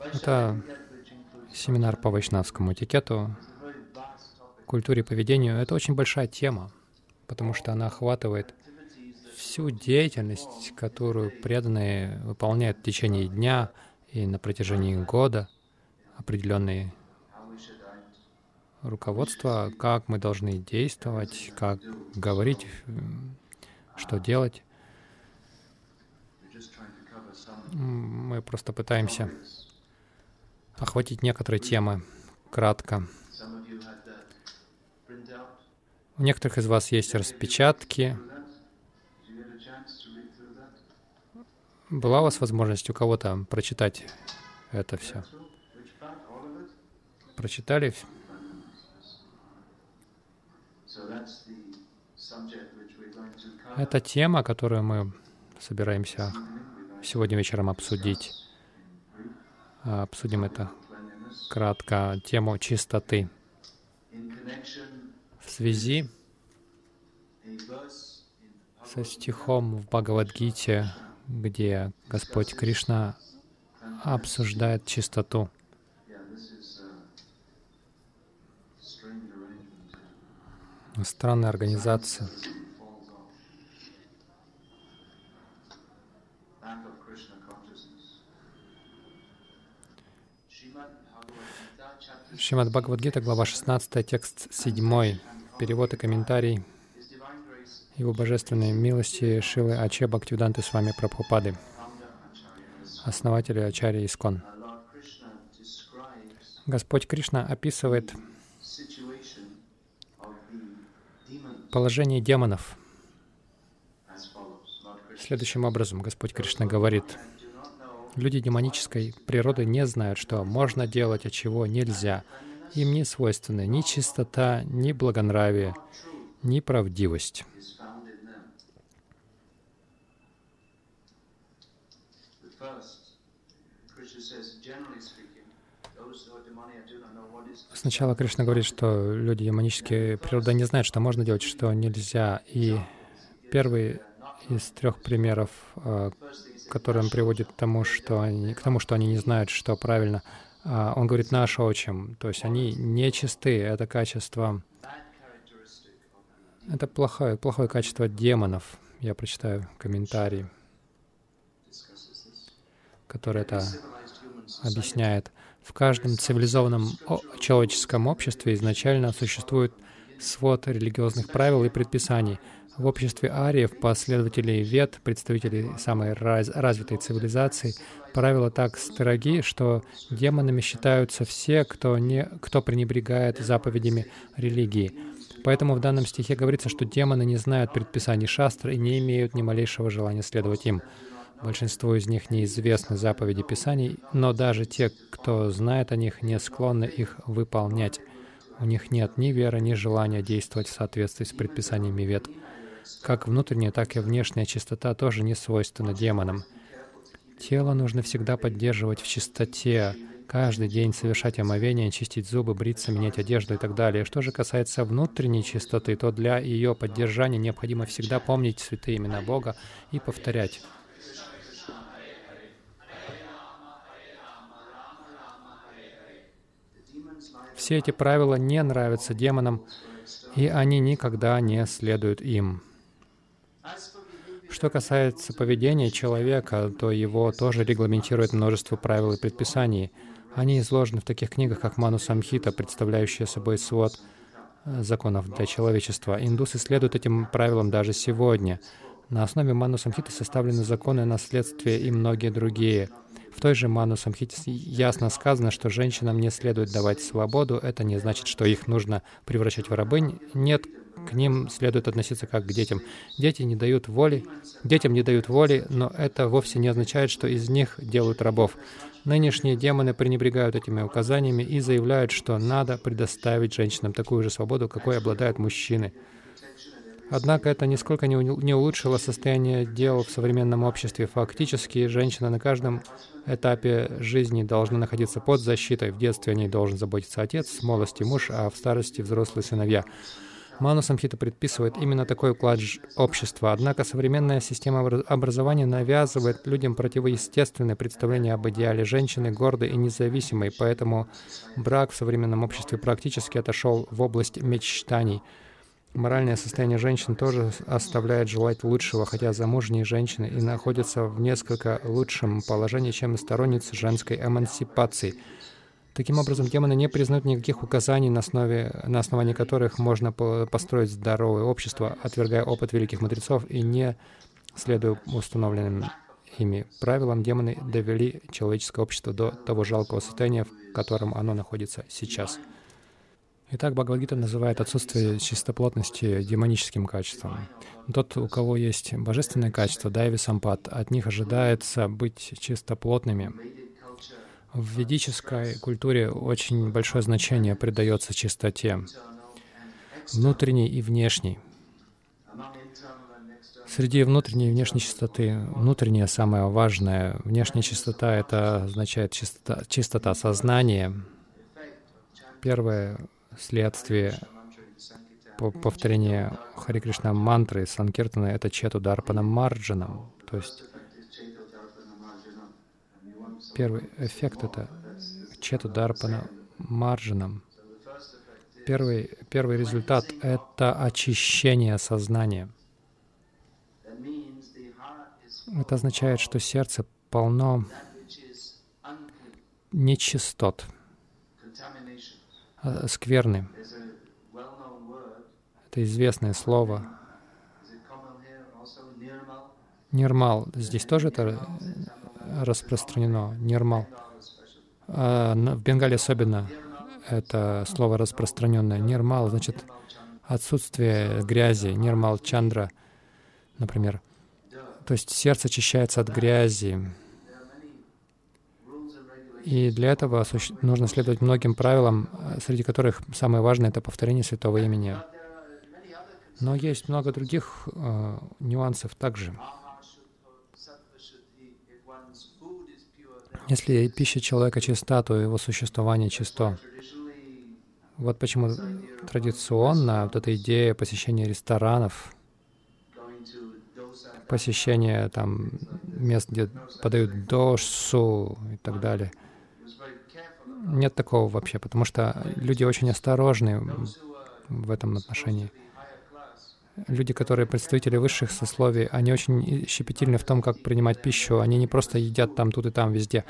Это семинар по вайшнавскому этикету, культуре поведению. Это очень большая тема, потому что она охватывает всю деятельность, которую преданные выполняют в течение дня и на протяжении года, определенные руководства, как мы должны действовать, как говорить, что делать. Мы просто пытаемся охватить некоторые темы кратко. У некоторых из вас есть распечатки. Была у вас возможность у кого-то прочитать это все? Прочитали? Это тема, которую мы собираемся сегодня вечером обсудить. Обсудим это кратко, тему чистоты. В связи со стихом в Бхагавадгите, где Господь Кришна обсуждает чистоту. Странная организация. Шримад Бхагавадгита, глава 16, текст 7, перевод и комментарий Его Божественной милости Шилы Аче Бхактивиданты с вами Прабхупады, основателя Ачарьи Искон. Господь Кришна описывает положение демонов. Следующим образом Господь Кришна говорит, люди демонической природы не знают, что можно делать, а чего нельзя. Им не свойственны ни чистота, ни благонравие, ни правдивость. Сначала Кришна говорит, что люди демонические природа не знают, что можно делать, что нельзя. И первый из трех примеров, который он приводит к тому, что они, к тому, что они не знают, что правильно, а, он говорит «наш отчим», то есть они нечисты, это качество, это плохое, плохое качество демонов. Я прочитаю комментарий, который это объясняет. В каждом цивилизованном человеческом обществе изначально существует свод религиозных правил и предписаний. В обществе ариев, последователей вет, представителей самой раз развитой цивилизации, правила так строги, что демонами считаются все, кто, не, кто пренебрегает заповедями религии. Поэтому в данном стихе говорится, что демоны не знают предписаний шастры и не имеют ни малейшего желания следовать им. Большинству из них неизвестны заповеди Писаний, но даже те, кто знает о них, не склонны их выполнять. У них нет ни веры, ни желания действовать в соответствии с предписаниями вет. Как внутренняя, так и внешняя чистота тоже не свойственна демонам. Тело нужно всегда поддерживать в чистоте, каждый день совершать омовение, чистить зубы, бриться, менять одежду и так далее. Что же касается внутренней чистоты, то для ее поддержания необходимо всегда помнить святые имена Бога и повторять Все эти правила не нравятся демонам, и они никогда не следуют им. Что касается поведения человека, то его тоже регламентирует множество правил и предписаний. Они изложены в таких книгах, как Ману Самхита, представляющая собой свод э, законов для человечества. Индусы следуют этим правилам даже сегодня. На основе Ману Самхиты составлены законы наследствия и многие другие. В той же Ману Самхите ясно сказано, что женщинам не следует давать свободу. Это не значит, что их нужно превращать в рабынь. Нет, к ним следует относиться как к детям. Дети не дают воли, детям не дают воли, но это вовсе не означает, что из них делают рабов. Нынешние демоны пренебрегают этими указаниями и заявляют, что надо предоставить женщинам такую же свободу, какой обладают мужчины. Однако это нисколько не улучшило состояние дел в современном обществе. Фактически, женщина на каждом этапе жизни должна находиться под защитой. В детстве о ней должен заботиться отец, в молодости муж, а в старости взрослые сыновья. Ману Самхита предписывает именно такой уклад общества. Однако современная система образования навязывает людям противоестественное представление об идеале женщины, гордой и независимой, поэтому брак в современном обществе практически отошел в область мечтаний. Моральное состояние женщин тоже оставляет желать лучшего, хотя замужние женщины и находятся в несколько лучшем положении, чем сторонницы женской эмансипации. Таким образом, демоны не признают никаких указаний, на, основе, на основании которых можно построить здоровое общество, отвергая опыт великих мудрецов и не следуя установленным ими правилам, демоны довели человеческое общество до того жалкого состояния, в котором оно находится сейчас. Итак, Бхагавадгита называет отсутствие чистоплотности демоническим качеством. Тот, у кого есть божественное качество, дайви сампат, от них ожидается быть чистоплотными. В ведической культуре очень большое значение придается чистоте, внутренней и внешней. Среди внутренней и внешней чистоты, внутренняя самая важная, внешняя чистота — это означает чистота, чистота сознания. Первое следствие повторения Хари Кришна мантры Санкиртана — это Чету Дарпана Марджанам. То есть первый эффект — это Чету Дарпана Марджанам. Первый, первый результат — это очищение сознания. Это означает, что сердце полно нечистот, скверны. Это известное слово. Нирмал. Здесь тоже это распространено. Нирмал. А в Бенгале особенно это слово распространенное. Нирмал значит отсутствие грязи. Нирмал Чандра, например. То есть сердце очищается от грязи. И для этого нужно следовать многим правилам, э, среди которых самое важное — это повторение святого имени. Но есть много других э, нюансов также. Если пища человека чиста, то его существование чисто. Вот почему традиционно вот эта идея посещения ресторанов, посещения там мест, где подают дошсу и так далее — нет такого вообще, потому что люди очень осторожны в этом отношении. Люди, которые представители высших сословий, они очень щепетильны в том, как принимать пищу. Они не просто едят там, тут и там, везде,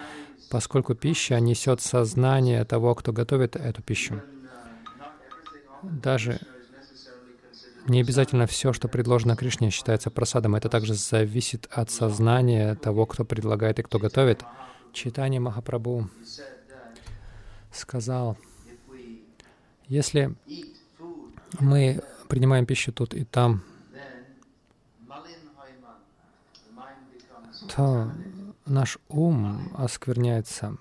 поскольку пища несет сознание того, кто готовит эту пищу. Даже не обязательно все, что предложено Кришне, считается просадом. Это также зависит от сознания того, кто предлагает и кто готовит. Читание Махапрабху сказал, если мы принимаем пищу тут и там, то наш ум оскверняется.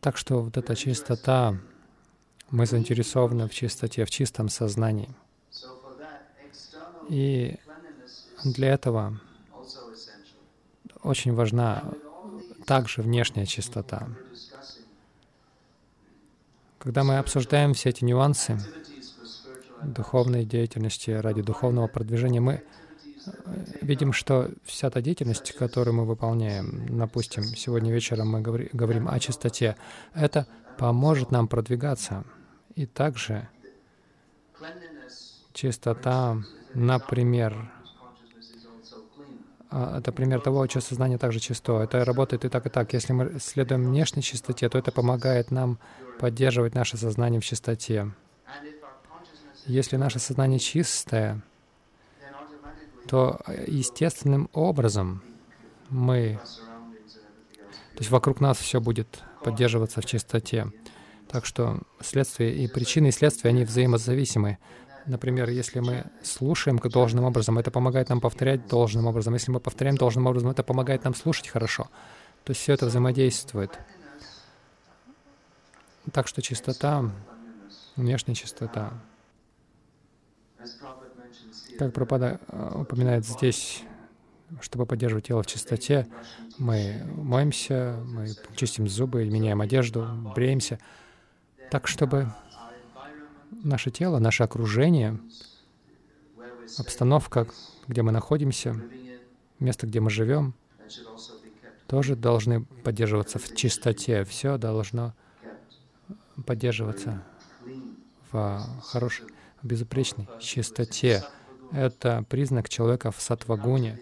Так что вот эта чистота, мы заинтересованы в чистоте, в чистом сознании. И для этого очень важна также внешняя чистота. Когда мы обсуждаем все эти нюансы духовной деятельности ради духовного продвижения, мы э, видим, что вся та деятельность, которую мы выполняем, допустим, сегодня вечером мы говорим о чистоте, это поможет нам продвигаться. И также чистота, например, это пример того, что сознание также чисто. Это работает и так, и так. Если мы следуем внешней чистоте, то это помогает нам поддерживать наше сознание в чистоте. Если наше сознание чистое, то естественным образом мы, то есть вокруг нас все будет поддерживаться в чистоте. Так что следствие и причины и следствия, они взаимозависимы. Например, если мы слушаем должным образом, это помогает нам повторять должным образом. Если мы повторяем должным образом, это помогает нам слушать хорошо. То есть все это взаимодействует. Так что чистота, внешняя чистота. Как Пропада э, упоминает здесь, чтобы поддерживать тело в чистоте, мы моемся, мы чистим зубы, меняем одежду, бреемся, так чтобы наше тело, наше окружение, обстановка, где мы находимся, место, где мы живем, тоже должны поддерживаться в чистоте. Все должно поддерживаться в хорошей, безупречной чистоте. Это признак человека в сатвагуне.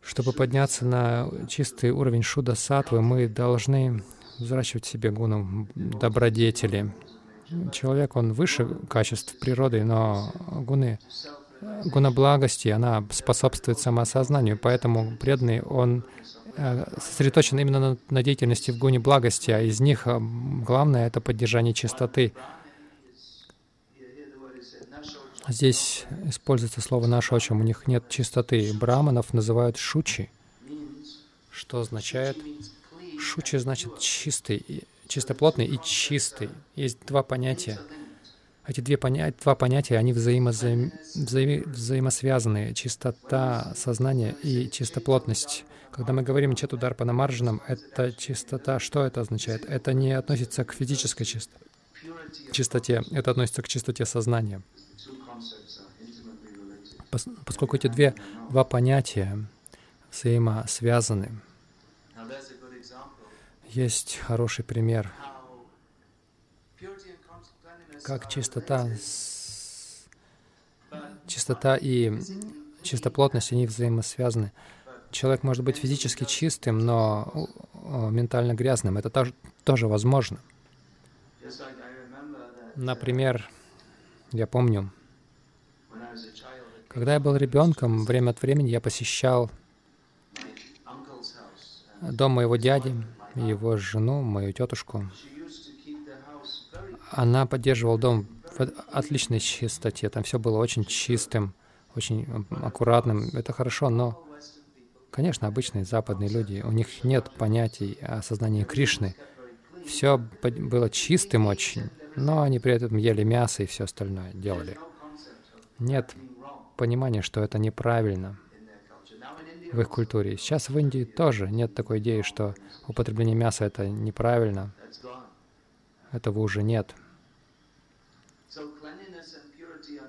Чтобы подняться на чистый уровень шуда сатвы, мы должны взращивать в себе гуну добродетели. Человек, он выше качеств природы, но гуны, гуна благости, она способствует самоосознанию, поэтому преданный, он э, сосредоточен именно на, деятельности в гуне благости, а из них э, главное — это поддержание чистоты. Здесь используется слово «нашочем», у них нет чистоты. Браманов называют шучи, что означает? Шучи значит чистый, чистоплотный и чистый. Есть два понятия. Эти две поня... два понятия, они взаимоза... взаим... взаимосвязаны. Чистота сознания и чистоплотность. Когда мы говорим четудар по намарджанам, это чистота. Что это означает? Это не относится к физической чисто... чистоте, это относится к чистоте сознания. Поскольку эти две, два понятия взаимосвязаны, есть хороший пример, как чистота, чистота и чистоплотность, они взаимосвязаны. Человек может быть физически чистым, но ментально грязным. Это тоже, возможно. Например, я помню, когда я был ребенком, время от времени я посещал дом моего дяди, его жену, мою тетушку. Она поддерживала дом в отличной чистоте. Там все было очень чистым, очень аккуратным. Это хорошо, но, конечно, обычные западные люди, у них нет понятий о сознании Кришны. Все было чистым очень, но они при этом ели мясо и все остальное делали. Нет понимания, что это неправильно в их культуре. Сейчас в Индии тоже нет такой идеи, что употребление мяса — это неправильно. Этого уже нет.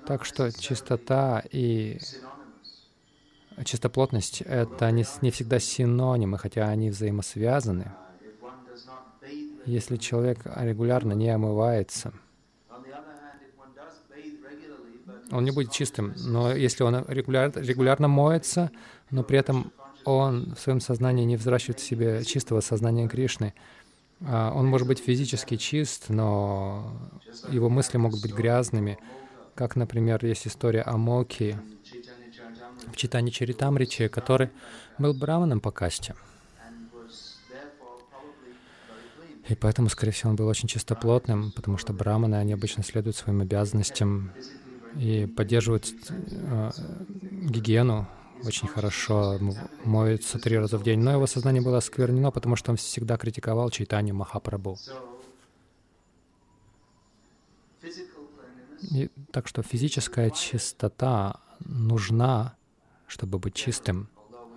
Так что чистота и чистоплотность — это не, не всегда синонимы, хотя они взаимосвязаны. Если человек регулярно не омывается, он не будет чистым. Но если он регуляр, регулярно моется, но при этом он в своем сознании не взращивает в себе чистого сознания Кришны, а, он может быть физически чист, но его мысли могут быть грязными. Как, например, есть история о Моки в Читане Чаритамриче, который был браманом по касте. И поэтому, скорее всего, он был очень чистоплотным, потому что браманы, они обычно следуют своим обязанностям и поддерживают э, гигиену очень хорошо, моется три раза в день. Но его сознание было осквернено, потому что он всегда критиковал читание Махапрабху. И, так что физическая чистота нужна, чтобы быть чистым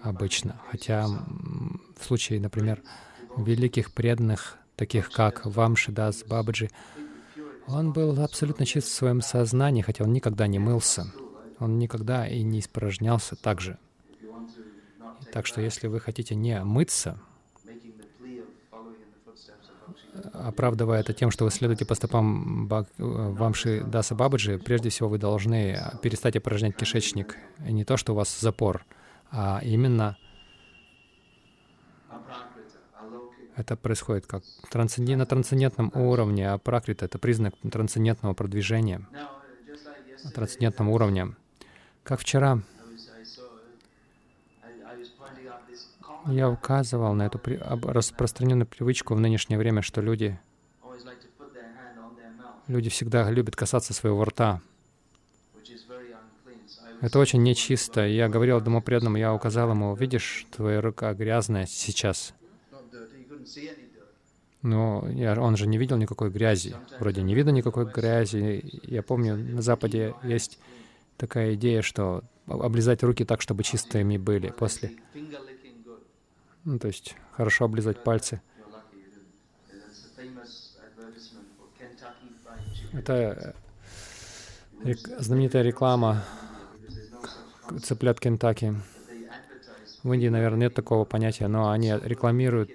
обычно. Хотя в случае, например, великих преданных, таких как Вамшидас Бабаджи, он был абсолютно чист в своем сознании, хотя он никогда не мылся. Он никогда и не испражнялся так же. Так что если вы хотите не мыться, оправдывая это тем, что вы следуете по стопам Бак, Вамши Даса Бабаджи, прежде всего вы должны перестать опорожнять кишечник. Не то, что у вас запор, а именно Это происходит как трансцендент, на трансцендентном уровне, а пракрита — это признак трансцендентного продвижения, трансцендентного уровня. Как вчера я указывал на эту распространенную привычку в нынешнее время, что люди, люди всегда любят касаться своего рта. Это очень нечисто. Я говорил одному преданному, я указал ему, видишь, твоя рука грязная сейчас. Но я, он же не видел никакой грязи. Вроде не видно никакой грязи. Я помню, на Западе есть такая идея, что облизать руки так, чтобы чистыми были после. Ну, то есть хорошо облизать пальцы. Это знаменитая реклама цыплят Кентаки. В Индии, наверное, нет такого понятия, но они рекламируют,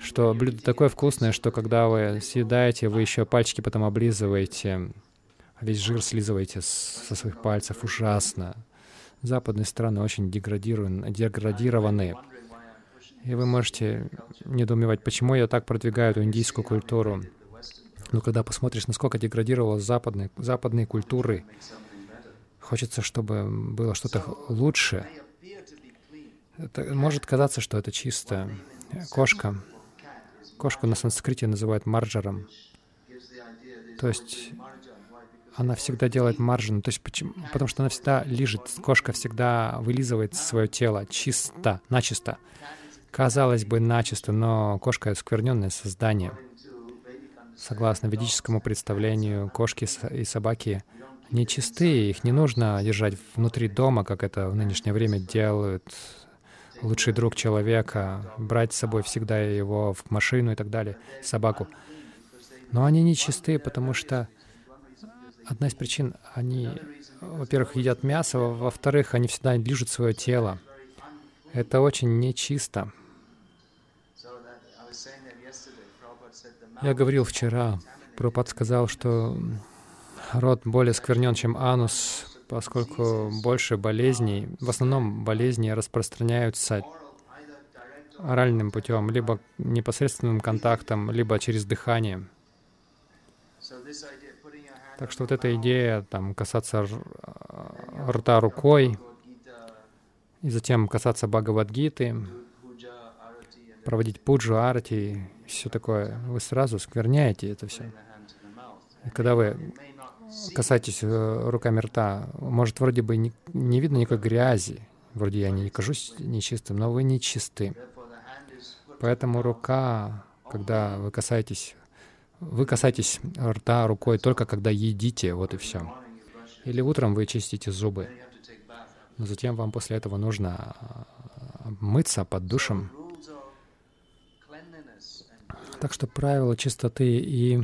что блюдо такое вкусное, что когда вы съедаете, вы еще пальчики потом облизываете, весь жир слизываете со своих пальцев. Ужасно. Западные страны очень деградированы. И вы можете недоумевать, почему я так продвигаю эту индийскую культуру. Но когда посмотришь, насколько деградировала западные, западные культуры, хочется, чтобы было что-то лучше. Это может казаться, что это чисто. Кошка. Кошку на санскрите называют марджаром. То есть она всегда делает маржин. То есть почему? Потому что она всегда лежит. Кошка всегда вылизывает свое тело чисто, начисто. Казалось бы, начисто, но кошка — скверненное создание. Согласно ведическому представлению, кошки и собаки нечистые, их не нужно держать внутри дома, как это в нынешнее время делают лучший друг человека, брать с собой всегда его в машину и так далее, собаку. Но они нечистые, потому что одна из причин, они, во-первых, едят мясо, во-вторых, они всегда лижут свое тело. Это очень нечисто. Я говорил вчера, Пропад сказал, что рот более сквернен, чем анус, поскольку больше болезней, в основном болезни распространяются оральным путем, либо непосредственным контактом, либо через дыхание. Так что вот эта идея там касаться рта рукой, и затем касаться Бхагавадгиты, проводить пуджу, арти, все такое, вы сразу скверняете это все. И когда вы касаетесь э, руками рта, может, вроде бы не, не видно никакой грязи, вроде я не кажусь нечистым, но вы нечисты. Поэтому рука, когда вы касаетесь, вы касаетесь рта рукой только когда едите, вот и все. Или утром вы чистите зубы, но затем вам после этого нужно э, мыться под душем. Так что правила чистоты и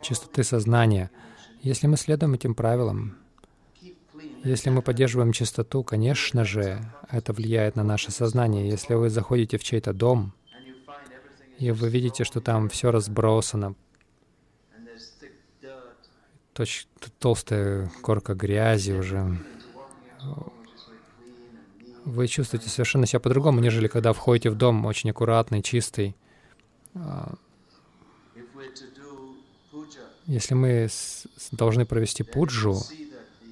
чистоты сознания, если мы следуем этим правилам, если мы поддерживаем чистоту, конечно же, это влияет на наше сознание. Если вы заходите в чей-то дом, и вы видите, что там все разбросано, толстая корка грязи уже, вы чувствуете совершенно себя по-другому, нежели когда входите в дом очень аккуратный, чистый. Если мы должны провести пуджу,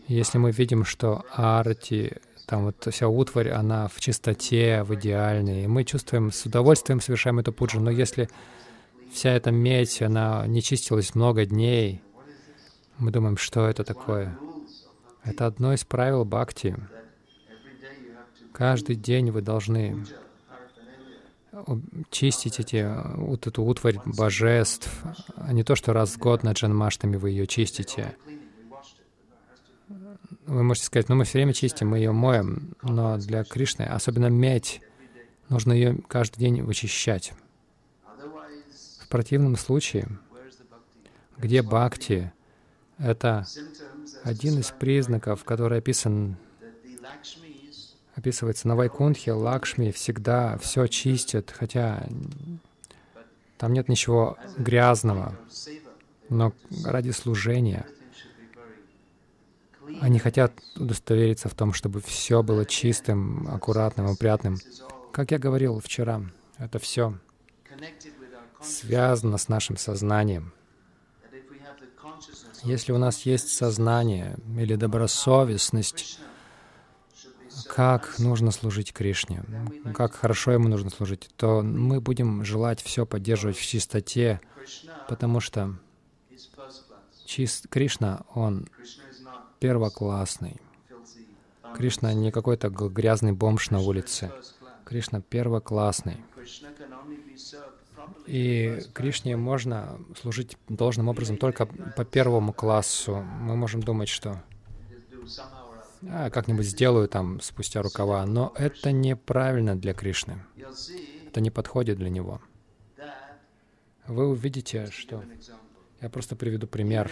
если мы видим, что арти, там вот вся утварь, она в чистоте, в идеальной, и мы чувствуем, с удовольствием совершаем эту пуджу, но если вся эта медь, она не чистилась много дней, мы думаем, что это такое? Это одно из правил бхакти. Каждый день вы должны чистить эти, вот эту утварь божеств, а не то, что раз в год на джанмаштами вы ее чистите. Вы можете сказать, ну мы все время чистим, мы ее моем, но для Кришны, особенно медь, нужно ее каждый день вычищать. В противном случае, где бхакти, это один из признаков, который описан описывается на Вайкунтхе, Лакшми всегда все чистят, хотя там нет ничего грязного, но ради служения они хотят удостовериться в том, чтобы все было чистым, аккуратным, опрятным. Как я говорил вчера, это все связано с нашим сознанием. Если у нас есть сознание или добросовестность, как нужно служить Кришне, как хорошо ему нужно служить, то мы будем желать все поддерживать в чистоте, потому что чист Кришна, он первоклассный. Кришна не какой-то грязный бомж на улице. Кришна первоклассный. И Кришне можно служить должным образом только по первому классу. Мы можем думать, что как-нибудь сделаю там спустя рукава, но это неправильно для Кришны. Это не подходит для него. Вы увидите, что Я просто приведу пример.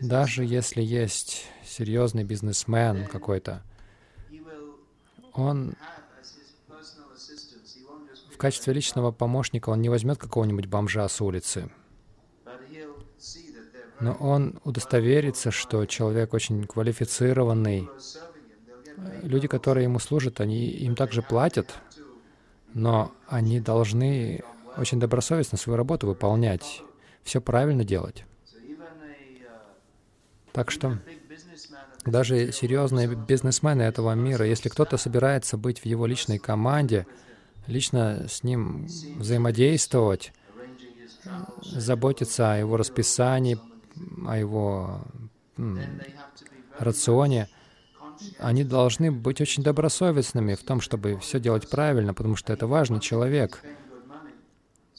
Даже если есть серьезный бизнесмен какой-то, он в качестве личного помощника он не возьмет какого-нибудь бомжа с улицы, но он удостоверится, что человек очень квалифицированный. Люди, которые ему служат, они им также платят, но они должны очень добросовестно свою работу выполнять, все правильно делать. Так что даже серьезные бизнесмены этого мира, если кто-то собирается быть в его личной команде, лично с ним взаимодействовать, заботиться о его расписании, о его рационе, они должны быть очень добросовестными в том, чтобы все делать правильно, потому что это важный человек.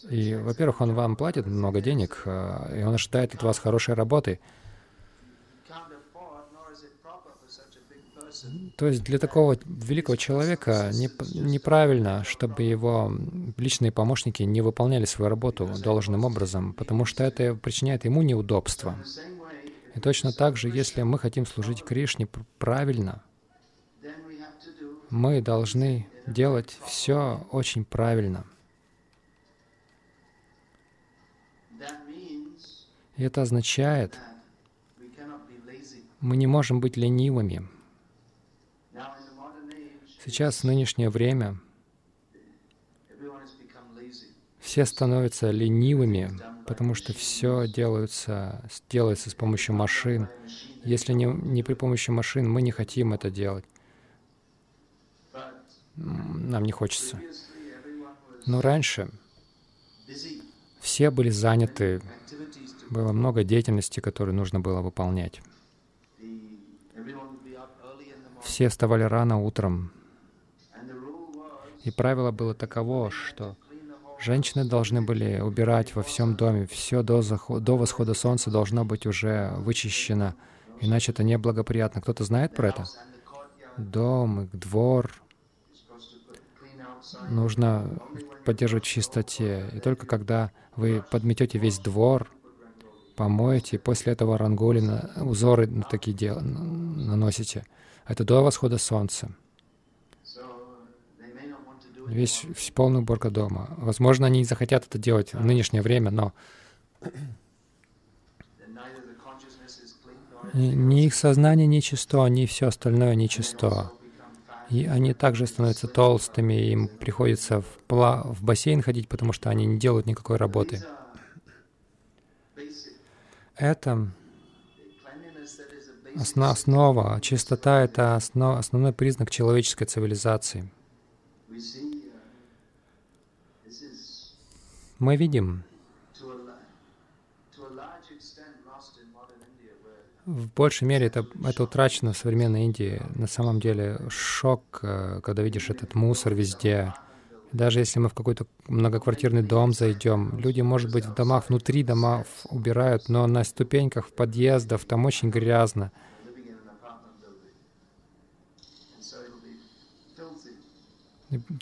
И, во-первых, он вам платит много денег, а, и он ожидает от вас хорошей работы. То есть для такого великого человека не, неправильно, чтобы его личные помощники не выполняли свою работу должным образом, потому что это причиняет ему неудобства. И точно так же, если мы хотим служить Кришне правильно, мы должны делать все очень правильно. И это означает, мы не можем быть ленивыми. Сейчас, в нынешнее время, все становятся ленивыми, потому что все делается, делается с помощью машин. Если не, не при помощи машин, мы не хотим это делать. Нам не хочется. Но раньше все были заняты, было много деятельности, которую нужно было выполнять. Все вставали рано утром, и правило было таково, что женщины должны были убирать во всем доме, все до, заход, до восхода солнца должно быть уже вычищено, иначе это неблагоприятно. Кто-то знает про это? Дом, двор нужно поддерживать в чистоте. И только когда вы подметете весь двор, помоете, после этого ранголи, узоры на такие дела наносите. Это до восхода солнца весь, полная уборка дома. Возможно, они захотят это делать в нынешнее время, но ни их сознание нечисто, ни все остальное нечисто. И они также становятся толстыми, им приходится в, пла в бассейн ходить, потому что они не делают никакой работы. Это основа, чистота — это основ, основной признак человеческой цивилизации мы видим, в большей мере это, это утрачено в современной Индии. На самом деле шок, э, когда видишь этот мусор везде. Даже если мы в какой-то многоквартирный дом зайдем, люди, может быть, в домах, внутри домов убирают, но на ступеньках в подъездах там очень грязно.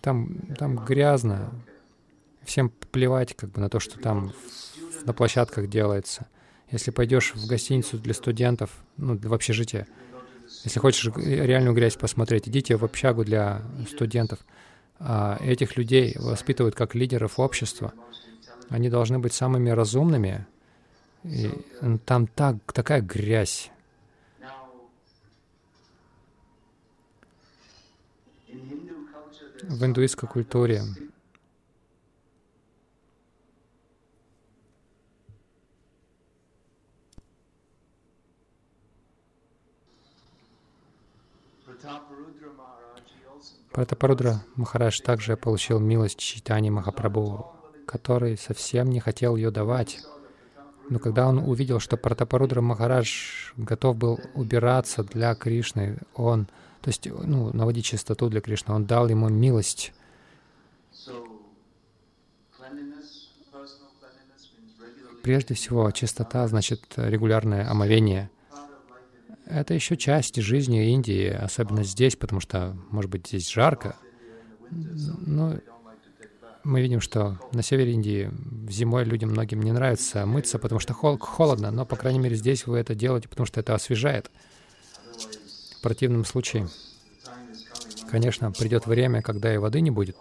Там, там грязно всем плевать как бы на то, что там на площадках делается. Если пойдешь в гостиницу для студентов, ну, в общежитие, если хочешь реальную грязь посмотреть, идите в общагу для студентов. А этих людей воспитывают как лидеров общества. Они должны быть самыми разумными. И там так, такая грязь. В индуистской культуре Пратапарудра Махарадж также получил милость Читани Махапрабху, который совсем не хотел ее давать. Но когда он увидел, что Пратапарудра Махарадж готов был убираться для Кришны, он, то есть ну, наводить чистоту для Кришны, он дал ему милость. Прежде всего, чистота значит регулярное омовение — это еще часть жизни Индии, особенно здесь, потому что, может быть, здесь жарко. Но мы видим, что на севере Индии зимой людям многим не нравится мыться, потому что хол холодно, но, по крайней мере, здесь вы это делаете, потому что это освежает. В противном случае, конечно, придет время, когда и воды не будет.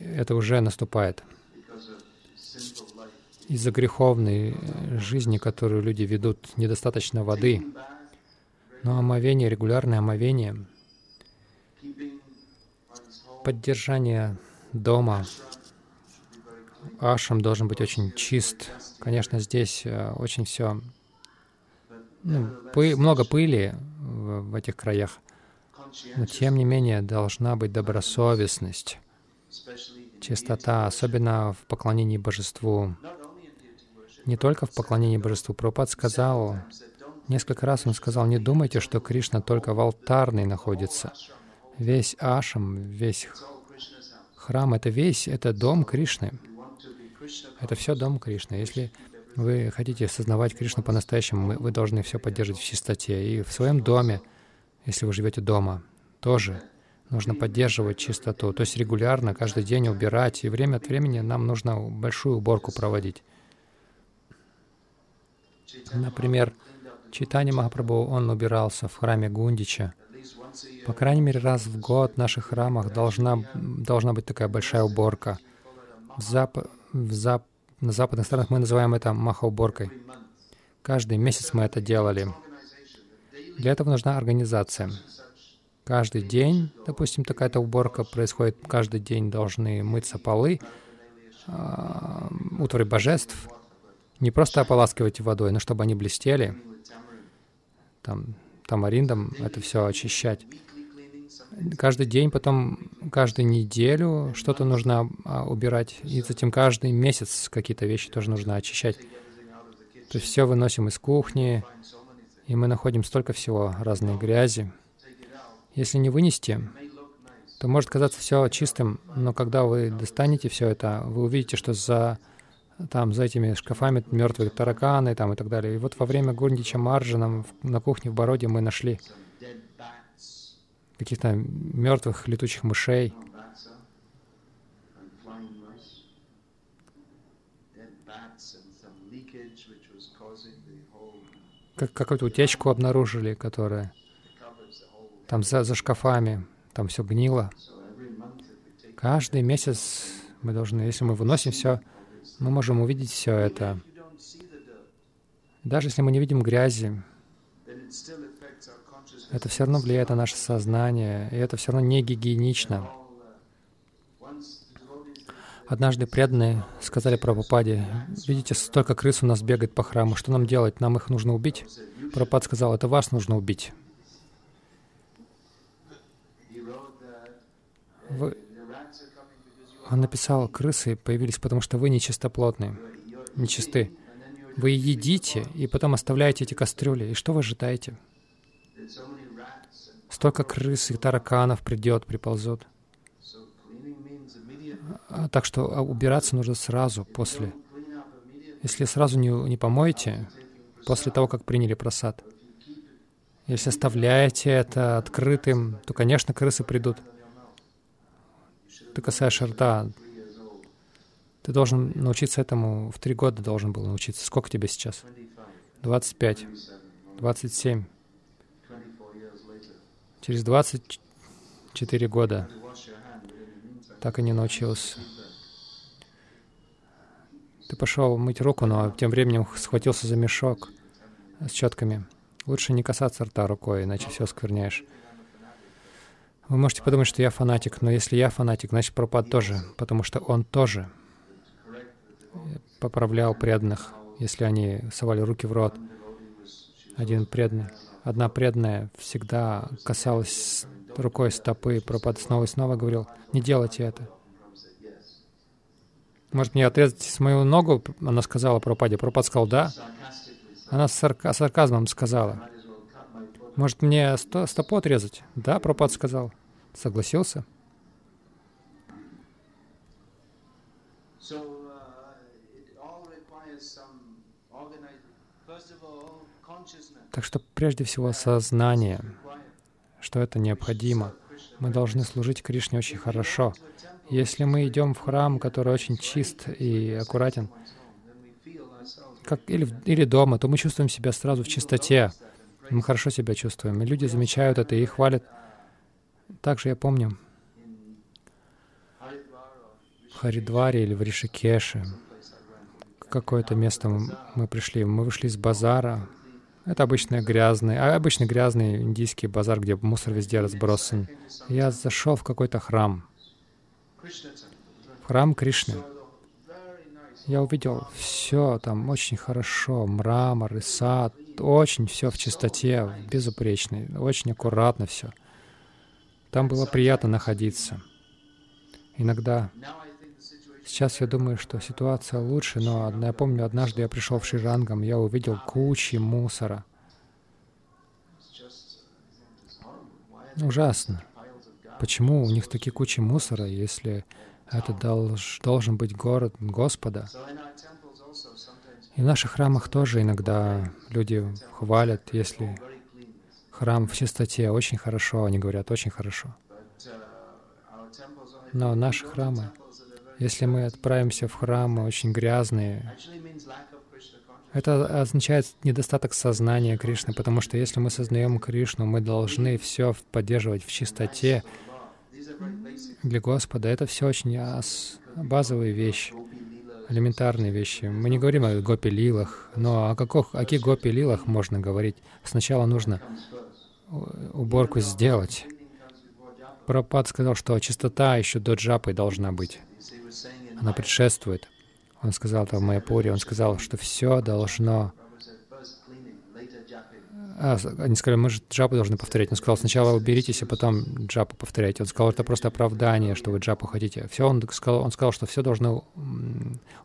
Это уже наступает. Из-за греховной жизни, которую люди ведут, недостаточно воды. Но омовение, регулярное омовение, поддержание дома, ашам должен быть очень чист. Конечно, здесь э, очень все, ну, пы, много пыли в, в этих краях, но тем не менее должна быть добросовестность, чистота, особенно в поклонении божеству. Не только в поклонении божеству. Прабхупад сказал, несколько раз он сказал, не думайте, что Кришна только в алтарной находится. Весь ашам, весь Храм — это весь, это дом Кришны. Это все дом Кришны. Если вы хотите осознавать Кришну по-настоящему, вы должны все поддерживать в чистоте. И в своем доме, если вы живете дома, тоже нужно поддерживать чистоту. То есть регулярно, каждый день убирать. И время от времени нам нужно большую уборку проводить. Например, Читание Махапрабху, он убирался в храме Гундича. По крайней мере, раз в год в наших храмах должна, должна быть такая большая уборка. В зап... В зап... На западных странах мы называем это маха-уборкой. Каждый месяц мы это делали. Для этого нужна организация. Каждый день, допустим, такая-то уборка происходит, каждый день должны мыться полы, э, утвари божеств, не просто ополаскивать водой, но чтобы они блестели, там, тамариндом это все очищать. Каждый день, потом каждую неделю что-то нужно а, убирать, и затем каждый месяц какие-то вещи тоже нужно очищать. То есть все выносим из кухни, и мы находим столько всего, разной грязи. Если не вынести, то может казаться все чистым, но когда вы достанете все это, вы увидите, что за там за этими шкафами мертвые тараканы там и так далее. И вот во время Гурндича Марджа нам на кухне в Бороде мы нашли каких-то мертвых летучих мышей. Как, какую-то утечку обнаружили, которая там за, за шкафами, там все гнило. Каждый месяц мы должны, если мы выносим все, мы можем увидеть все это. Даже если мы не видим грязи, это все равно влияет на наше сознание, и это все равно не гигиенично. Однажды преданные сказали Прабхупаде, «Видите, столько крыс у нас бегает по храму, что нам делать? Нам их нужно убить?» Прабхупад сказал, «Это вас нужно убить». Вы, он написал, крысы появились, потому что вы нечистоплотные, нечисты. Вы едите и потом оставляете эти кастрюли. И что вы ожидаете? Столько крыс и тараканов придет, приползут. А, так что а, убираться нужно сразу, после. Если сразу не, не помоете, после того, как приняли просад. Если оставляете это открытым, то, конечно, крысы придут. Ты касаешь рта. Ты должен научиться этому, в три года должен был научиться. Сколько тебе сейчас? 25, 27. Через 24 года так и не научился. Ты пошел мыть руку, но тем временем схватился за мешок с четками. Лучше не касаться рта рукой, иначе все скверняешь. Вы можете подумать, что я фанатик, но если я фанатик, значит Пропад тоже, потому что он тоже поправлял преданных, если они совали руки в рот. Один преданный, одна преданная всегда касалась рукой стопы, Пропад снова и снова говорил, не делайте это. Может мне отрезать мою ногу? Она сказала Пропаде. Пропад сказал, да. Она с сарка сарказмом сказала. Может, мне сто, стопу отрезать? Да, Пропад сказал. Согласился. Так что прежде всего сознание, что это необходимо. Мы должны служить Кришне очень хорошо. Если мы идем в храм, который очень чист и аккуратен, как, или, или дома, то мы чувствуем себя сразу в чистоте. Мы хорошо себя чувствуем. И люди замечают это и хвалят. Также я помню, в Харидваре или в Ришикеше, какое-то место мы пришли, мы вышли из базара, это обычный грязный, а обычный грязный индийский базар, где мусор везде разбросан. Я зашел в какой-то храм, в храм Кришны. Я увидел все там очень хорошо, мрамор и сад, очень все в чистоте, безупречный, очень аккуратно все. Там было приятно находиться. Иногда Сейчас я думаю, что ситуация лучше, но я помню, однажды я пришел в Ширангам, я увидел кучи мусора. Ужасно. Почему у них такие кучи мусора, если это долж, должен быть город Господа? И в наших храмах тоже иногда люди хвалят, если храм в чистоте, очень хорошо, они говорят, очень хорошо. Но наши храмы если мы отправимся в храм очень грязные, это означает недостаток сознания Кришны, потому что если мы сознаем Кришну, мы должны все поддерживать в чистоте для Господа. Это все очень базовые вещи, элементарные вещи. Мы не говорим о гопи-лилах, но о, каких, о каких гопи-лилах можно говорить? Сначала нужно уборку сделать. Прабхупад сказал, что чистота еще до джапы должна быть она предшествует. Он сказал это в Майяпуре, он сказал, что все должно... А, они сказали, мы же джапу должны повторять. Он сказал, сначала уберитесь, а потом джапу повторяйте. Он сказал, это просто оправдание, что вы джапу хотите. Все, он сказал, он сказал, что все должно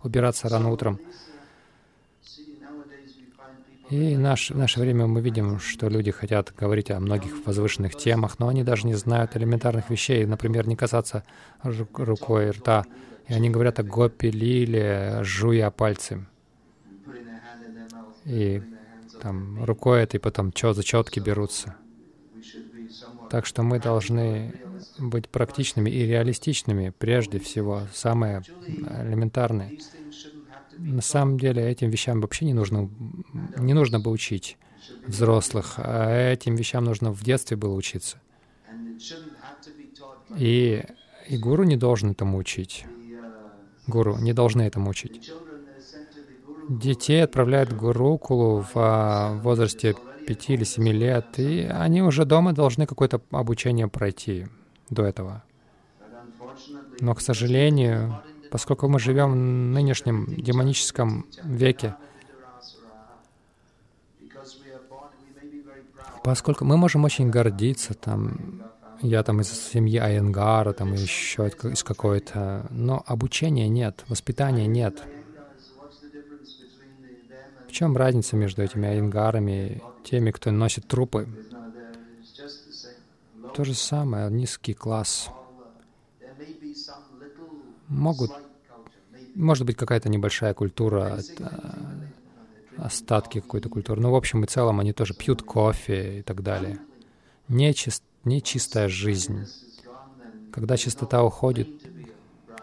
убираться рано утром. И наш, в наше время мы видим, что люди хотят говорить о многих возвышенных темах, но они даже не знают элементарных вещей, например, не касаться рукой рта. И они говорят о гопи, лиле, жуя пальцы. И там рукой этой потом чё за четки берутся. Так что мы должны быть практичными и реалистичными прежде всего, самое элементарное. На самом деле этим вещам вообще не нужно, не нужно бы учить взрослых, а этим вещам нужно в детстве было учиться. И, и гуру не должен этому учить гуру, не должны этому учить. Детей отправляют в Гурукулу в а, возрасте 5 или 7 лет, и они уже дома должны какое-то обучение пройти до этого. Но, к сожалению, поскольку мы живем в нынешнем демоническом веке, поскольку мы можем очень гордиться там я там из семьи Айенгара, там еще из какой-то, но обучения нет, воспитания нет. В чем разница между этими Айенгарами и теми, кто носит трупы? То же самое, низкий класс. Могут, может быть, какая-то небольшая культура, остатки какой-то культуры. Но в общем и целом они тоже пьют кофе и так далее. Нечист, нечистая жизнь. Когда чистота уходит,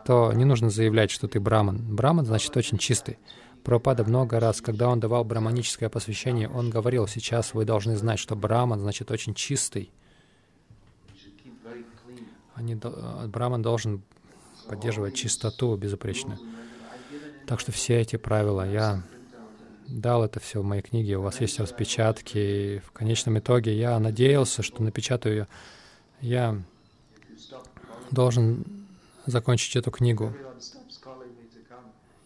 то не нужно заявлять, что ты браман. Браман значит очень чистый. Пропада много раз, когда он давал браманическое посвящение, он говорил, сейчас вы должны знать, что браман значит очень чистый. Они, браман должен поддерживать чистоту безупречную. Так что все эти правила я дал это все в моей книге, у вас есть распечатки. И в конечном итоге я надеялся, что напечатаю ее. Я должен закончить эту книгу.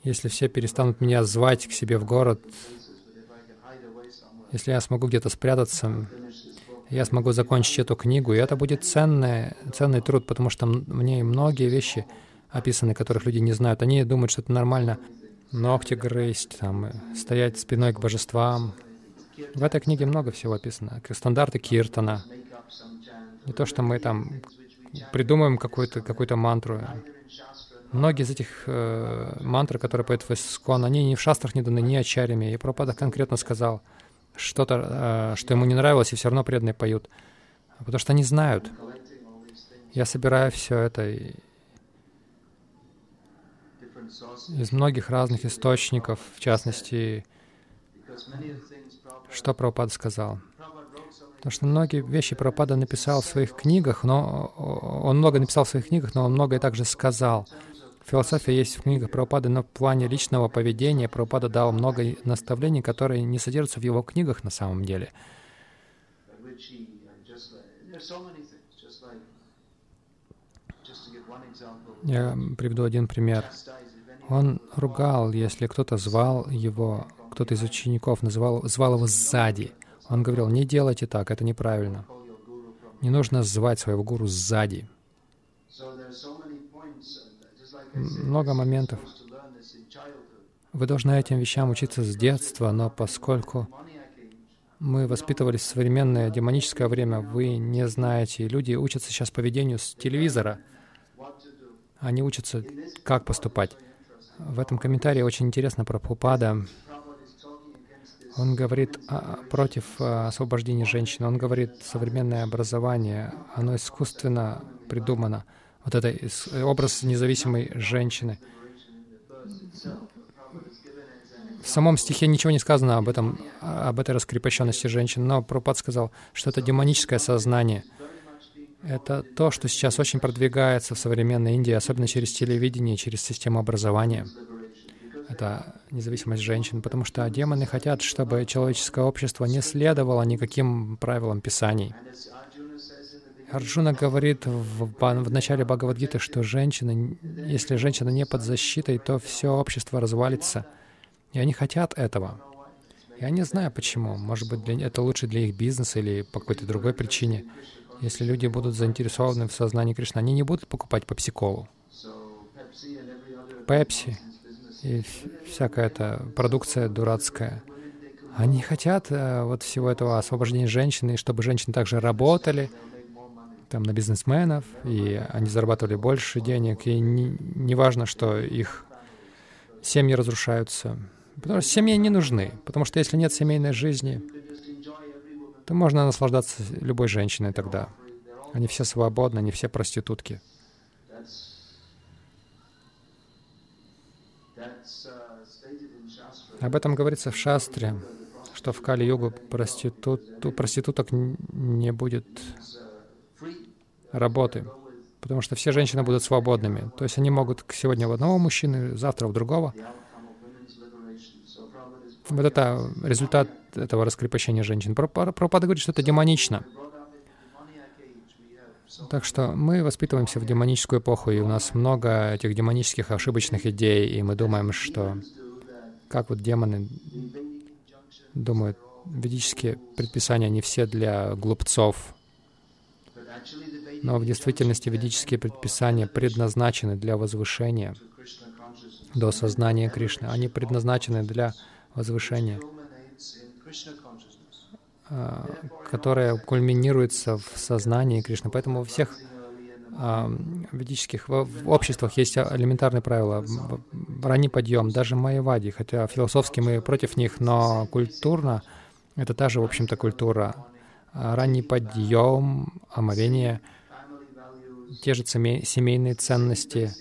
Если все перестанут меня звать к себе в город, если я смогу где-то спрятаться, я смогу закончить эту книгу, и это будет ценный, ценный труд, потому что в ней многие вещи описаны, которых люди не знают. Они думают, что это нормально ногти грызть, там, стоять спиной к божествам. В этой книге много всего описано. Стандарты Киртана. Не то, что мы там придумаем какую-то какую мантру. Многие из этих э, мантр, которые поют в Искон, они ни в шастрах не даны, ни ачарями. И Пропада конкретно сказал что-то, э, что ему не нравилось, и все равно преданные поют. Потому что они знают. Я собираю все это из многих разных источников, в частности, что Прабхупада сказал. Потому что многие вещи Прабхупада написал в своих книгах, но он много написал в своих книгах, но он многое также сказал. Философия есть в книгах Прабхупады, но в плане личного поведения Прабхупада дал много наставлений, которые не содержатся в его книгах на самом деле. Я приведу один пример. Он ругал, если кто-то звал его, кто-то из учеников называл, звал его сзади. Он говорил, не делайте так, это неправильно. Не нужно звать своего гуру сзади. Много моментов. Вы должны этим вещам учиться с детства, но поскольку мы воспитывались в современное демоническое время, вы не знаете. Люди учатся сейчас поведению с телевизора. Они учатся, как поступать. В этом комментарии очень интересно про Пупада. Он говорит а, против а, освобождения женщин. Он говорит, современное образование, оно искусственно придумано. Вот это образ независимой женщины. В самом стихе ничего не сказано об этом, об этой раскрепощенности женщин, но Пропад сказал, что это демоническое сознание. Это то, что сейчас очень продвигается в современной Индии, особенно через телевидение, через систему образования. Это независимость женщин, потому что демоны хотят, чтобы человеческое общество не следовало никаким правилам Писаний. Арджуна говорит в, в начале Бхагавадгиты, что женщина, если женщина не под защитой, то все общество развалится. И они хотят этого. Я не знаю почему. Может быть, для, это лучше для их бизнеса или по какой-то другой причине. Если люди будут заинтересованы в сознании Кришны, они не будут покупать попсиколу. Пепси и всякая эта продукция дурацкая. Они хотят э, вот всего этого освобождения женщины, чтобы женщины также работали там, на бизнесменов, и они зарабатывали больше денег, и не, не важно, что их семьи разрушаются. Потому что семьи не нужны, потому что если нет семейной жизни, то можно наслаждаться любой женщиной тогда. Они все свободны, они все проститутки. Об этом говорится в Шастре, что в Кали-югу проститут, проституток не будет работы, потому что все женщины будут свободными. То есть они могут сегодня в одного мужчины, завтра в другого. Вот это результат этого раскрепощения женщин. Пропада говорит, что это демонично. Так что мы воспитываемся в демоническую эпоху, и у нас много этих демонических ошибочных идей, и мы думаем, что как вот демоны думают, ведические предписания, не все для глупцов, но в действительности ведические предписания предназначены для возвышения до сознания Кришны. Они предназначены для возвышения, а, которое кульминируется в сознании Кришны. Поэтому во всех а, ведических в обществах есть элементарные правила. Ранний подъем, даже майявади, хотя философски мы против них, но культурно это та же, в общем-то, культура. Ранний подъем, омовение — те же семейные ценности,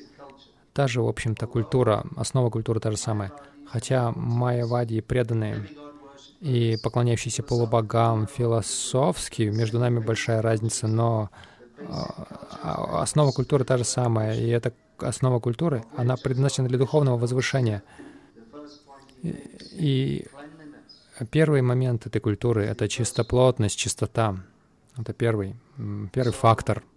та же, в общем-то, культура, основа культуры та же самая. Хотя майявади преданные и поклоняющиеся полубогам философски, между нами большая разница, но а, основа культуры та же самая, и эта основа культуры, она предназначена для духовного возвышения. И первый момент этой культуры — это чистоплотность, чистота. Это первый, первый фактор —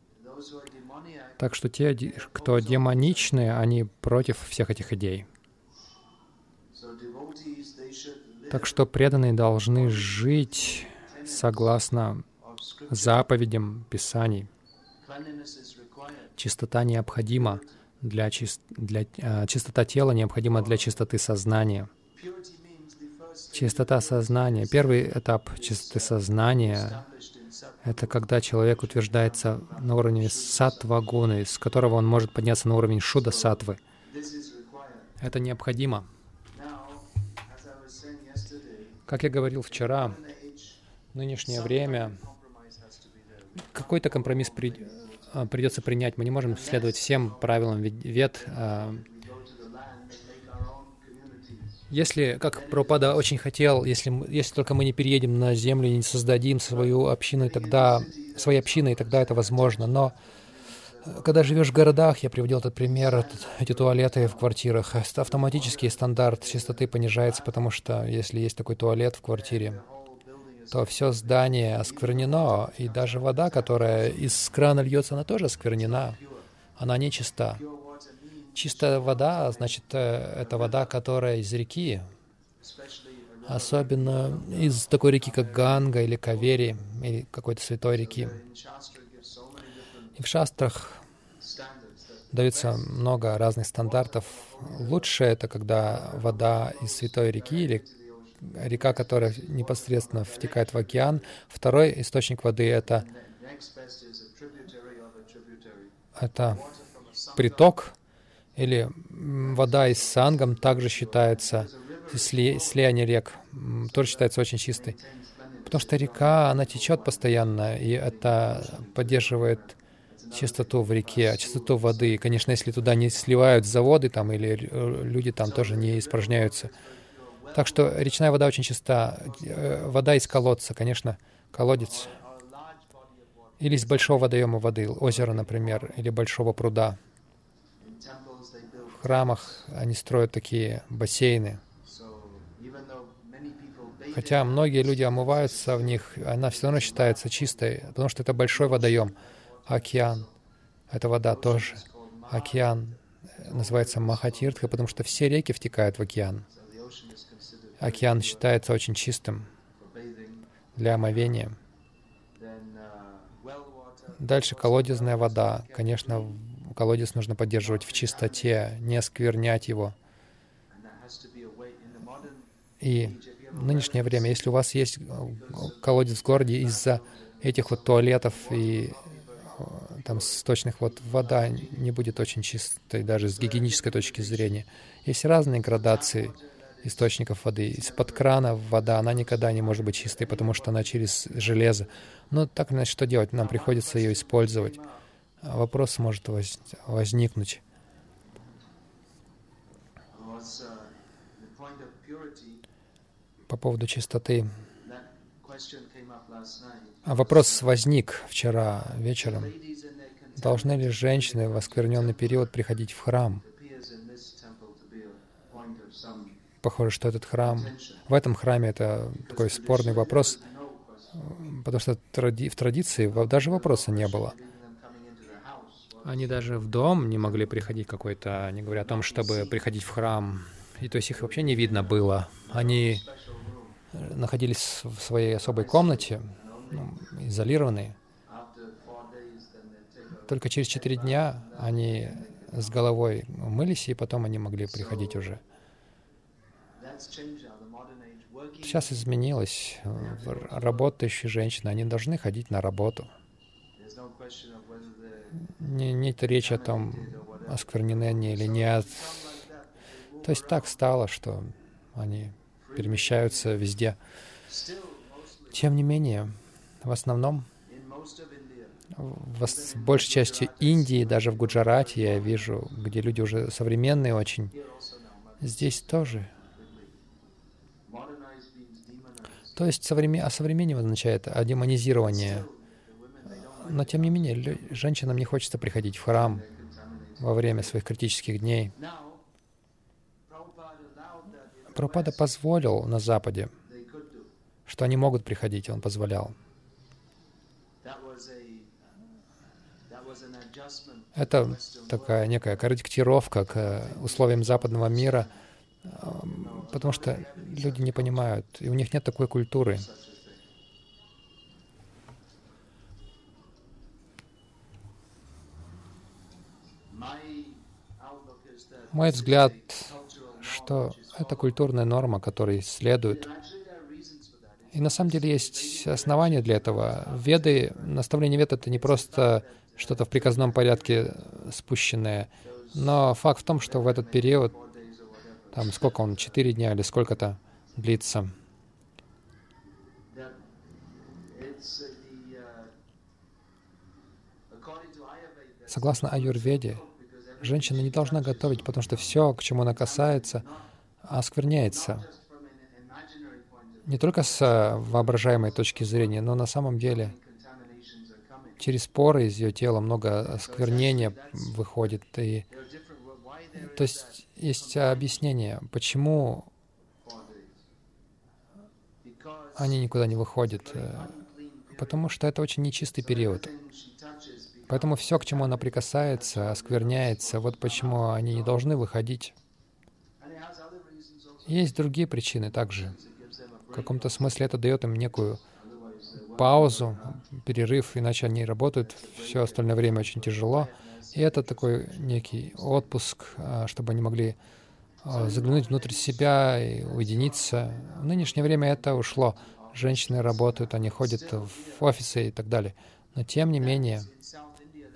так что те, кто демоничные, они против всех этих идей. Так что преданные должны жить согласно заповедям Писаний. Чистота необходима для, чист... для... Э, чистота тела необходима для чистоты сознания. Чистота сознания. Первый этап чистоты сознания это когда человек утверждается на уровне сатвагуны, с которого он может подняться на уровень шуда сатвы. Это необходимо. Как я говорил вчера, в нынешнее время какой-то компромисс при... а, придется принять. Мы не можем следовать всем правилам вет. Если, как Пропада очень хотел, если, если только мы не переедем на землю, не создадим свою общину, и тогда, свои общины, и тогда это возможно. Но э, когда живешь в городах, я приводил этот пример, эти туалеты в квартирах, автоматический стандарт чистоты понижается, потому что если есть такой туалет в квартире, то все здание осквернено, и даже вода, которая из крана льется, она тоже осквернена. Она не чиста. Чистая вода, значит, э, это вода, которая из реки, особенно из такой реки, как Ганга или Кавери, или какой-то святой реки. И в шастрах дается много разных стандартов. Лучше это, когда вода из святой реки или река, которая непосредственно втекает в океан. Второй источник воды — это, это приток или вода из сангам также считается, слияние рек тоже считается очень чистой. Потому что река, она течет постоянно, и это поддерживает чистоту в реке, чистоту воды. Конечно, если туда не сливают заводы там, или люди там тоже не испражняются, так что речная вода очень чиста. Э, вода из колодца, конечно, колодец. Или из большого водоема воды, озера, например, или большого пруда. Храмах они строят такие бассейны. Хотя многие люди омываются в них, она все равно считается чистой, потому что это большой водоем. Океан. Это вода тоже. Океан называется Махатиртха, потому что все реки втекают в океан. Океан считается очень чистым для омовения. Дальше колодезная вода. Конечно, колодец нужно поддерживать в чистоте, не осквернять его. И в нынешнее время, если у вас есть колодец в городе, из-за этих вот туалетов и э, там сточных вот вода не будет очень чистой даже с гигиенической точки зрения. Есть разные градации источников воды. Из-под крана вода, она никогда не может быть чистой, потому что она через железо. Но так иначе, что делать? Нам приходится ее использовать. Вопрос может воз... возникнуть. По поводу чистоты. А вопрос возник вчера вечером. Должны ли женщины в оскверненный период приходить в храм? похоже, что этот храм, в этом храме это такой спорный вопрос, потому что в традиции даже вопроса не было. Они даже в дом не могли приходить какой-то, не говоря о том, чтобы приходить в храм. И то есть их вообще не видно было. Они находились в своей особой комнате, ну, изолированные. Только через четыре дня они с головой мылись, и потом они могли приходить уже. Сейчас изменилось. Работающие женщины, они должны ходить на работу. Не, нет речи о том, осквернены или нет. То есть так стало, что они перемещаются везде. Тем не менее, в основном, в большей части Индии, даже в Гуджарате я вижу, где люди уже современные очень, здесь тоже То есть современ... осовременивание означает демонизирование. Но тем не менее, женщинам не хочется приходить в храм во время своих критических дней. Прабхупада позволил на Западе, что они могут приходить, он позволял. Это такая некая корректировка к условиям западного мира — потому что люди не понимают, и у них нет такой культуры. Мой взгляд, что это культурная норма, которой следует. И на самом деле есть основания для этого. Веды, наставление вед — это не просто что-то в приказном порядке спущенное, но факт в том, что в этот период там сколько он, четыре дня или сколько-то длится. Согласно Аюрведе, женщина не должна готовить, потому что все, к чему она касается, оскверняется. Не только с воображаемой точки зрения, но на самом деле через поры из ее тела много осквернения выходит. И, то есть есть объяснение, почему они никуда не выходят. Потому что это очень нечистый период. Поэтому все, к чему она прикасается, оскверняется. Вот почему они не должны выходить. Есть другие причины также. В каком-то смысле это дает им некую паузу, перерыв, иначе они работают все остальное время очень тяжело. И это такой некий отпуск, а, чтобы они могли а, заглянуть внутрь себя и уединиться. В нынешнее время это ушло. Женщины работают, они ходят в офисы и так далее. Но тем не менее,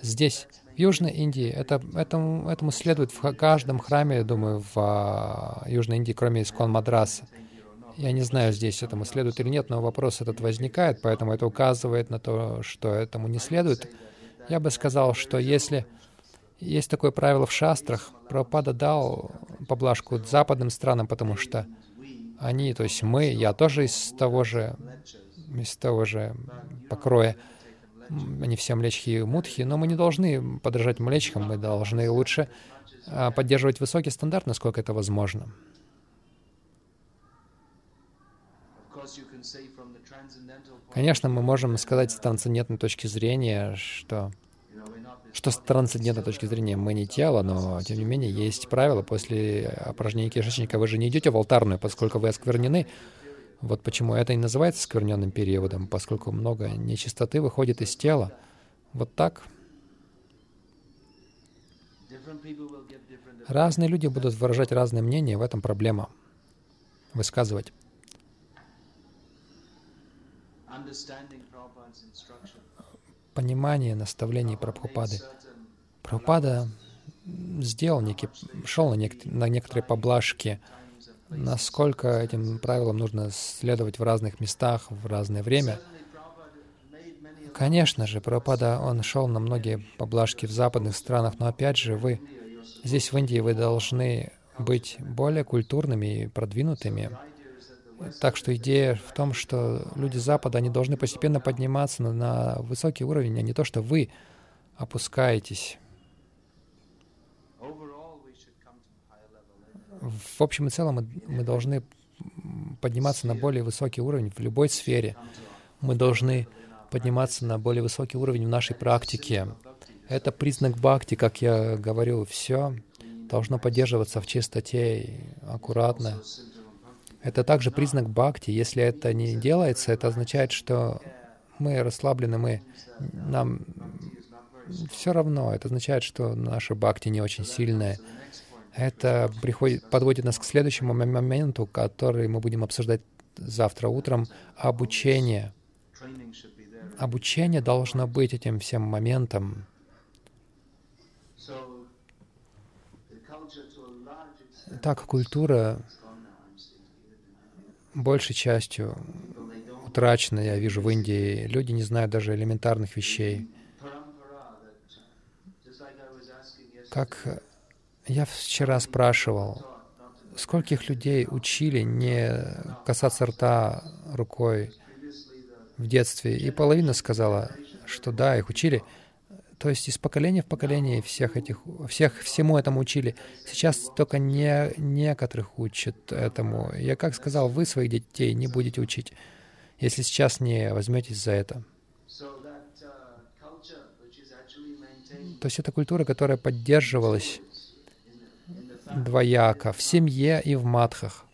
здесь, в Южной Индии, это, этому, этому следует в каждом храме, я думаю, в а, Южной Индии, кроме Искон Мадраса. Я не знаю, здесь этому следует или нет, но вопрос этот возникает, поэтому это указывает на то, что этому не следует. Я бы сказал, что если есть такое правило в шастрах, Прабхупада дал поблажку западным странам, потому что они, то есть мы, я тоже из того же, из того же покроя, они все млечхи и мудхи, но мы не должны подражать млечхам, мы должны лучше а, поддерживать высокий стандарт, насколько это возможно. Конечно, мы можем сказать с трансцендентной точки зрения, что, что с трансцендентной точки зрения мы не тело, но тем не менее есть правило. После опорожнения кишечника вы же не идете в алтарную, поскольку вы осквернены. Вот почему это и называется скверненным периодом, поскольку много нечистоты выходит из тела. Вот так. Разные люди будут выражать разные мнения, в этом проблема. Высказывать. Понимание наставлений Прабхупады. Прабхупада сделал некий, шел на, нек, на некоторые поблажки, насколько этим правилам нужно следовать в разных местах, в разное время. Конечно же, Прабхупада, он шел на многие поблажки в западных странах, но опять же, вы здесь, в Индии, вы должны быть более культурными и продвинутыми. Так что идея в том, что люди Запада, они должны постепенно подниматься на, на высокий уровень, а не то, что вы опускаетесь. В общем и целом мы, мы должны подниматься на более высокий уровень в любой сфере. Мы должны подниматься на более высокий уровень в нашей практике. Это признак бхакти, как я говорю, все должно поддерживаться в чистоте, аккуратно. Это также признак бхакти. Если это не делается, это означает, что мы расслаблены, мы, нам все равно. Это означает, что наша бхакти не очень сильная. Это приходит, подводит нас к следующему моменту, который мы будем обсуждать завтра утром, обучение. Обучение должно быть этим всем моментом. Так, культура большей частью утрачено, я вижу, в Индии. Люди не знают даже элементарных вещей. Как я вчера спрашивал, скольких людей учили не касаться рта рукой в детстве, и половина сказала, что да, их учили. То есть из поколения в поколение всех этих, всех всему этому учили. Сейчас только не, некоторых учат этому. Я как сказал, вы своих детей не будете учить, если сейчас не возьметесь за это. То есть это культура, которая поддерживалась двояко, в семье и в матхах,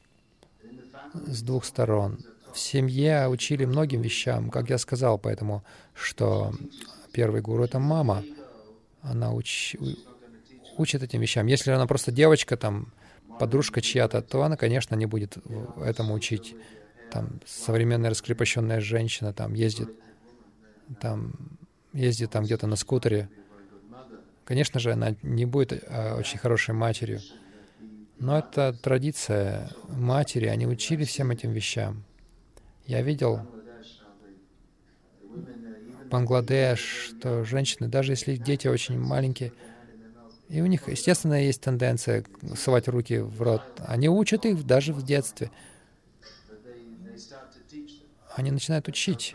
с двух сторон. В семье учили многим вещам, как я сказал, поэтому, что Первый гуру — это мама. Она уч... учит этим вещам. Если она просто девочка, там, подружка чья-то, то она, конечно, не будет этому учить. Там современная раскрепощенная женщина там ездит, там ездит там где-то на скутере. Конечно же, она не будет а, очень хорошей матерью. Но это традиция матери, они учили всем этим вещам. Я видел Бангладеш, что женщины, даже если дети очень маленькие, и у них, естественно, есть тенденция совать руки в рот. Они учат их даже в детстве. Они начинают учить.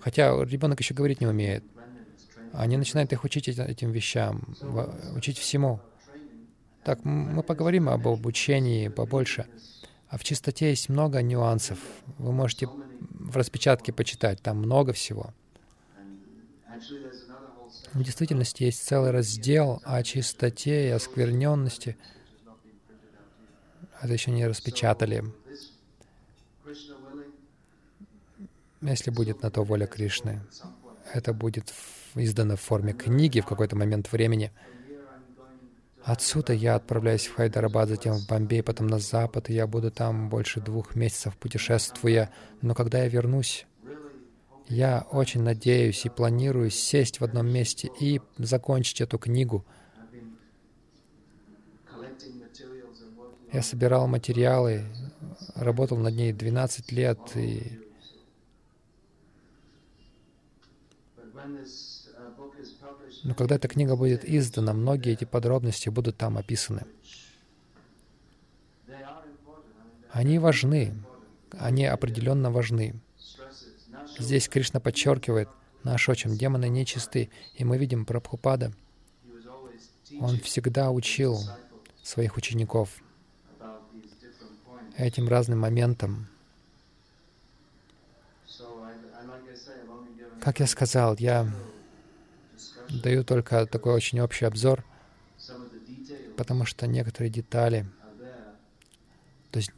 Хотя ребенок еще говорить не умеет. Они начинают их учить этим вещам, учить всему. Так, мы поговорим об обучении побольше. А в чистоте есть много нюансов. Вы можете в распечатке почитать, там много всего. В действительности есть целый раздел о чистоте и оскверненности. Это еще не распечатали. Если будет на то воля Кришны, это будет издано в форме книги в какой-то момент времени. Отсюда я отправляюсь в Хайдарабад, затем в Бомбей, потом на запад, и я буду там больше двух месяцев путешествуя. Но когда я вернусь, я очень надеюсь и планирую сесть в одном месте и закончить эту книгу. Я собирал материалы, работал над ней 12 лет, и но когда эта книга будет издана, многие эти подробности будут там описаны. Они важны, они определенно важны. Здесь Кришна подчеркивает, наш отчим, демоны нечисты, и мы видим Прабхупада. Он всегда учил своих учеников этим разным моментам. Как я сказал, я даю только такой очень общий обзор, потому что некоторые детали, то есть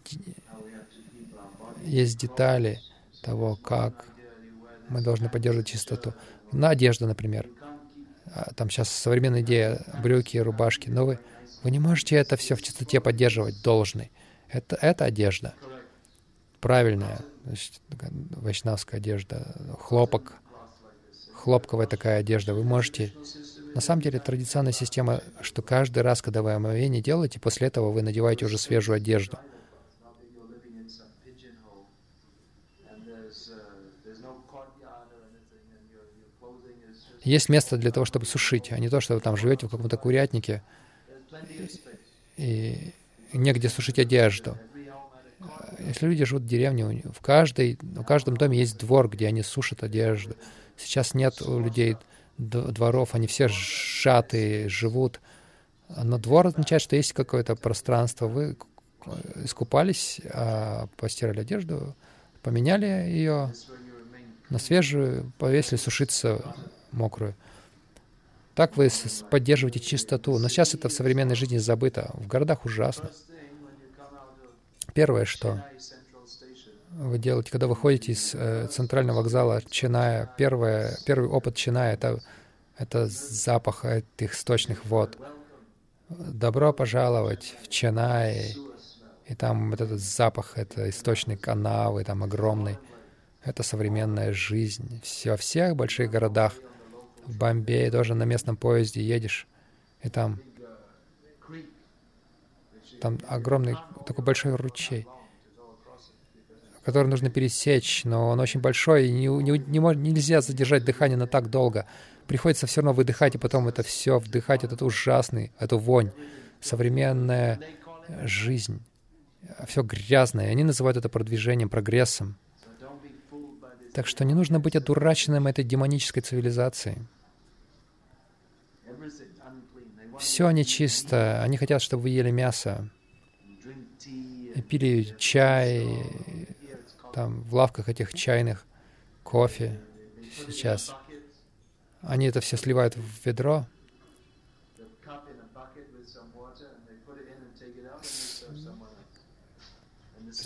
есть детали того, как мы должны поддерживать чистоту. На одежду, например. А, там сейчас современная идея, брюки, рубашки. Но вы, вы не можете это все в чистоте поддерживать должной. Это, это одежда. Правильная, значит, вайшнавская одежда, хлопок, хлопковая такая одежда. Вы можете... На самом деле традиционная система, что каждый раз, когда вы омовение делаете, после этого вы надеваете уже свежую одежду. Есть место для того, чтобы сушить, а не то, что вы там живете в каком-то курятнике и негде сушить одежду. Если люди живут в деревне, в, каждой, в каждом доме есть двор, где они сушат одежду. Сейчас нет у людей дворов, они все сжатые, живут. Но двор означает, что есть какое-то пространство. Вы искупались, а постирали одежду, поменяли ее на свежую, повесили сушиться мокрую. Так вы поддерживаете чистоту. Но сейчас это в современной жизни забыто. В городах ужасно. Первое, что вы делаете, когда выходите из э, центрального вокзала Чиная, первое, первый опыт Чиная — это, это запах этих сточных вод. Добро пожаловать в Чинай. И там вот этот запах, это источник канавы, там огромный. Это современная жизнь. Все, во всех больших городах — в Бомбее тоже на местном поезде едешь, и там, там огромный, такой большой ручей, который нужно пересечь, но он очень большой, и не, не, не, нельзя задержать дыхание на так долго. Приходится все равно выдыхать, и потом это все вдыхать, этот ужасный, эту вонь. Современная жизнь, все грязное. Они называют это продвижением, прогрессом. Так что не нужно быть одураченным этой демонической цивилизацией. Все нечисто. Они хотят, чтобы вы ели мясо. И пили чай, там, в лавках этих чайных, кофе сейчас. Они это все сливают в ведро.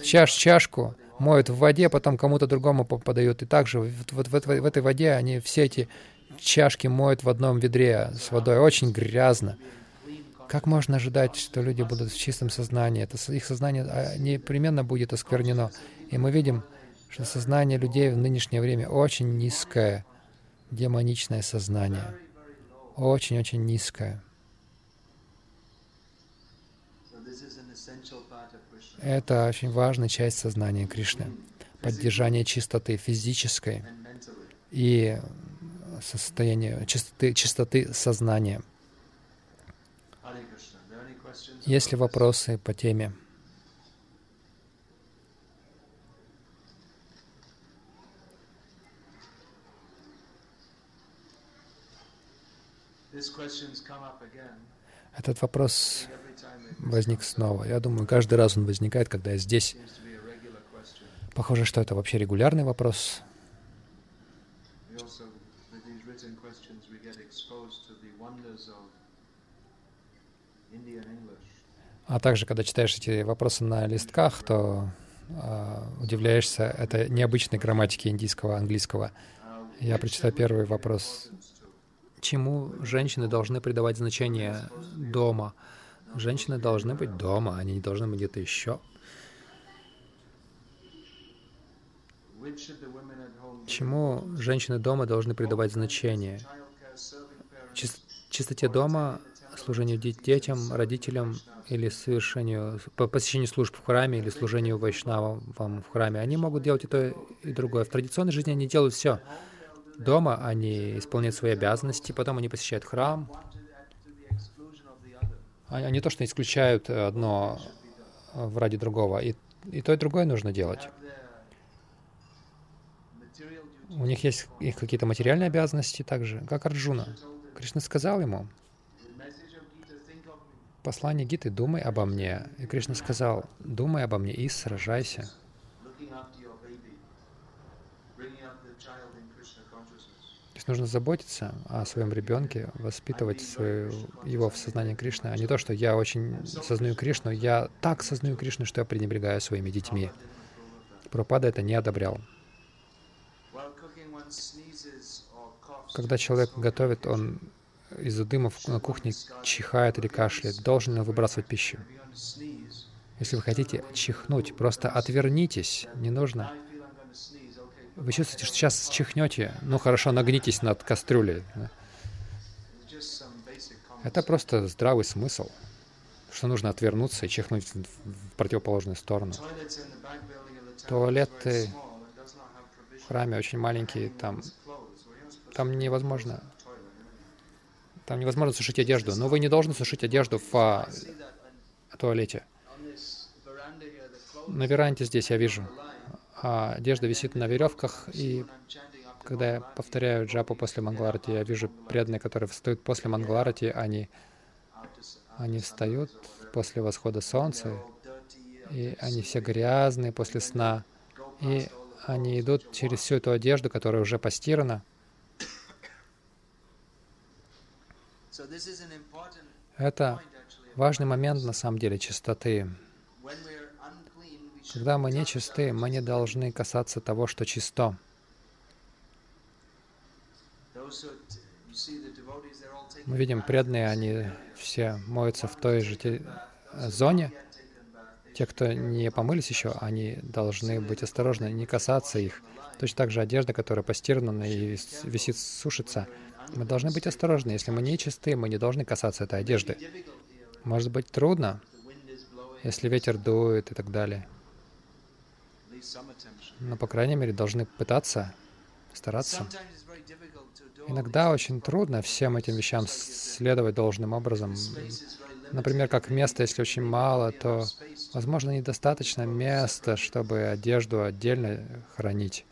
Чаш, чашку моют в воде, потом кому-то другому подают. И также вот, вот в, в этой воде они все эти чашки моют в одном ведре с водой. Очень грязно. Как можно ожидать, что люди будут в чистом сознании? Это их сознание а, непременно будет осквернено. И мы видим, что сознание людей в нынешнее время очень низкое, демоничное сознание. Очень-очень низкое. Это очень важная часть сознания Кришны. Поддержание чистоты физической и состояние чистоты, чистоты сознания. Есть ли вопросы по теме? Этот вопрос возник снова. Я думаю, каждый раз он возникает, когда я здесь. Похоже, что это вообще регулярный вопрос. А также, когда читаешь эти вопросы на листках, то э, удивляешься, это необычной грамматики индийского, английского. Я прочитаю первый вопрос. Чему женщины должны придавать значение дома? Женщины должны быть дома, они не должны быть где-то еще. Чему женщины дома должны придавать значение? Чистоте дома, служению детям, родителям или совершению, посещению служб в храме или служению вайшнавам в храме. Они могут делать и то, и другое. В традиционной жизни они делают все. Дома они исполняют свои обязанности, потом они посещают храм. Они то, что исключают одно ради другого. И, и то, и другое нужно делать. У них есть их какие-то материальные обязанности также, как Арджуна. Кришна сказал ему, послание Гиты «Думай обо мне». И Кришна сказал, «Думай обо мне и сражайся». То есть нужно заботиться о своем ребенке, воспитывать свою, его в сознании Кришны, а не то, что я очень сознаю Кришну, я так сознаю Кришну, что я пренебрегаю своими детьми. Пропада это не одобрял. Когда человек готовит, он из-за дыма на кухне чихает или кашляет. Должен выбрасывать пищу? Если вы хотите чихнуть, просто отвернитесь. Не нужно. Вы чувствуете, что сейчас чихнете? Ну хорошо, нагнитесь над кастрюлей. Это просто здравый смысл, что нужно отвернуться и чихнуть в противоположную сторону. Туалеты в храме очень маленькие, там там невозможно. Там невозможно сушить одежду. Но вы не должны сушить одежду в а, туалете. На веранде здесь я вижу. А одежда висит на веревках, и когда я повторяю джапу после Мангаларати, я вижу преданные, которые встают после Мангаларати, они, они встают после восхода солнца, и они все грязные после сна, и они идут через всю эту одежду, которая уже постирана, Это важный момент на самом деле чистоты. Когда мы не чисты, мы не должны касаться того, что чисто. Мы видим, преданные, они все моются в той же зоне. Те, кто не помылись еще, они должны быть осторожны, не касаться их. Точно так же одежда, которая постирана и висит, сушится, мы должны быть осторожны. Если мы не чисты, мы не должны касаться этой одежды. Может быть трудно, если ветер дует и так далее. Но, по крайней мере, должны пытаться, стараться. Иногда очень трудно всем этим вещам следовать должным образом. Например, как место, если очень мало, то, возможно, недостаточно места, чтобы одежду отдельно хранить,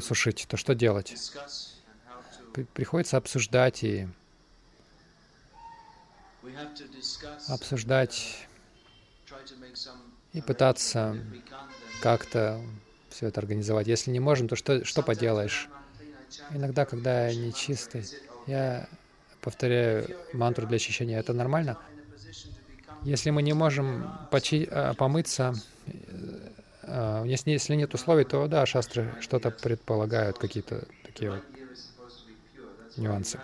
сушить. То что делать? Приходится обсуждать и обсуждать и пытаться как-то все это организовать. Если не можем, то что, что поделаешь? Иногда, когда я нечистый, я повторяю мантру для очищения. Это нормально? Если мы не можем а, помыться, а, если, если нет условий, то да, шастры что-то предполагают, какие-то такие вот нюансы.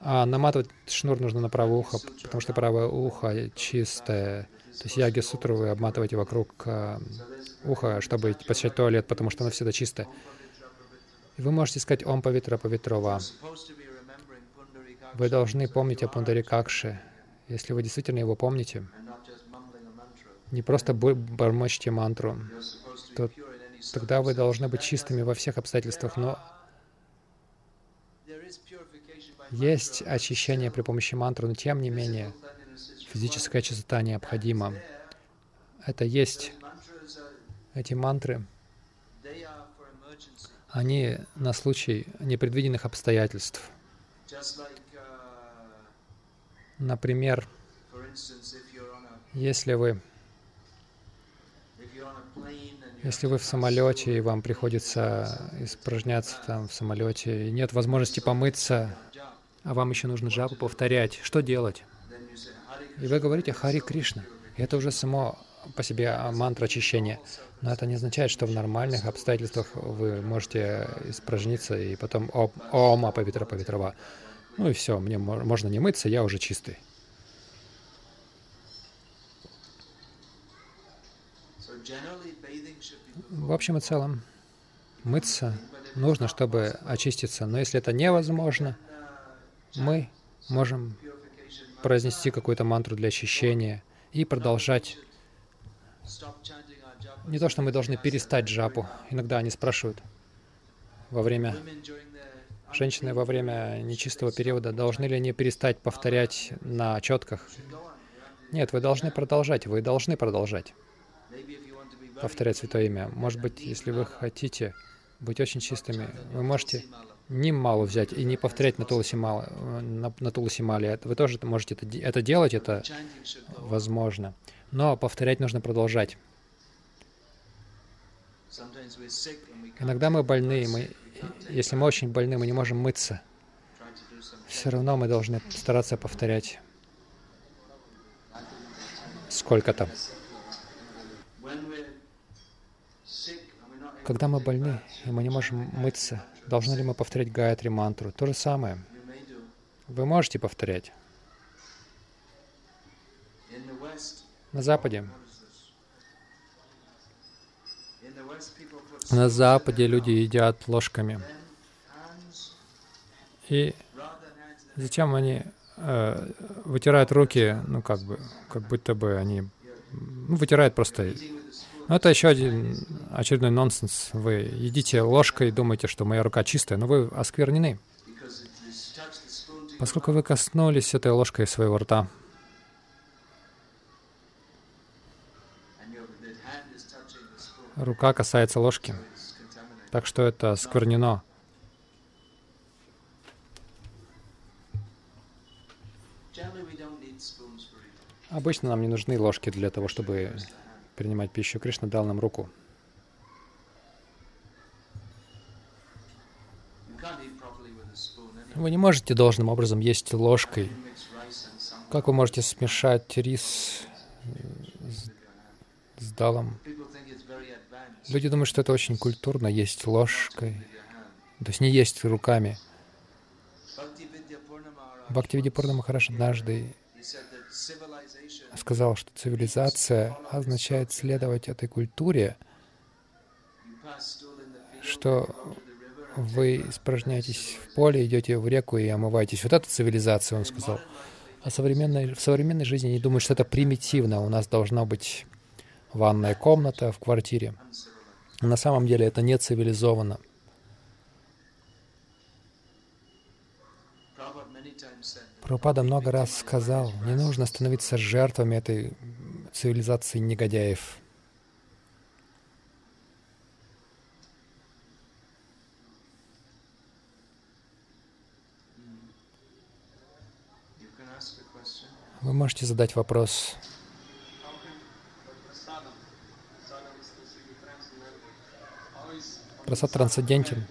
А наматывать шнур нужно на правое ухо, потому что правое ухо чистое. То есть яги сутру вы обматываете вокруг э, уха, чтобы посещать туалет, потому что оно всегда чистое. И вы можете сказать «Ом павитра павитрова». Вы должны помнить о Пундарикакше. Если вы действительно его помните, не просто бормочете мантру, то тогда вы должны быть чистыми во всех обстоятельствах, но Есть очищение при помощи мантры, но тем не менее физическая чистота необходима. Это есть. Эти мантры, они на случай непредвиденных обстоятельств. Например, если вы если вы в самолете, и вам приходится испражняться там в самолете, и нет возможности помыться, а вам еще нужно жабу повторять, что делать? И вы говорите «Хари Кришна». Это уже само по себе мантра очищения. Но это не означает, что в нормальных обстоятельствах вы можете испражниться и потом «Ом Апавитра Павитрава». Ну и все, мне можно не мыться, я уже чистый. В общем и целом, мыться нужно, чтобы очиститься. Но если это невозможно, мы можем произнести какую-то мантру для очищения и продолжать. Не то, что мы должны перестать джапу. Иногда они спрашивают во время... Женщины во время нечистого периода, должны ли они перестать повторять на четках? Нет, вы должны продолжать, вы должны продолжать повторять Святое Имя. Может быть, если вы хотите быть очень чистыми, вы можете ни малу взять и не повторять на Туласимале. На, на Туласимале. Вы тоже можете это, это делать, это возможно. Но повторять нужно продолжать. Иногда мы больны, мы, если мы очень больны, мы не можем мыться. Все равно мы должны стараться повторять сколько-то. Когда мы больны, мы не можем мыться, должны ли мы повторять Гаятри мантру? То же самое. Вы можете повторять. На Западе. На Западе люди едят ложками. И затем они э, вытирают руки, ну как бы, как будто бы они ну, вытирают просто ну, это еще один очередной нонсенс. Вы едите ложкой и думаете, что моя рука чистая, но вы осквернены. Поскольку вы коснулись этой ложкой своего рта, рука касается ложки, так что это сквернено. Обычно нам не нужны ложки для того, чтобы принимать пищу. Кришна дал нам руку. Вы не можете должным образом есть ложкой. Как вы можете смешать рис с далом? Люди думают, что это очень культурно, есть ложкой. То есть не есть руками. Бхактивиди Пурна Махараш однажды сказал, что цивилизация означает следовать этой культуре, что вы испражняетесь в поле, идете в реку и омываетесь. Вот это цивилизация, он сказал. А современной, в современной жизни не думаю, что это примитивно. У нас должна быть ванная комната в квартире. На самом деле это не цивилизованно. Прабхупада много раз сказал, не нужно становиться жертвами этой цивилизации негодяев. Вы можете задать вопрос. Просад трансцендентен.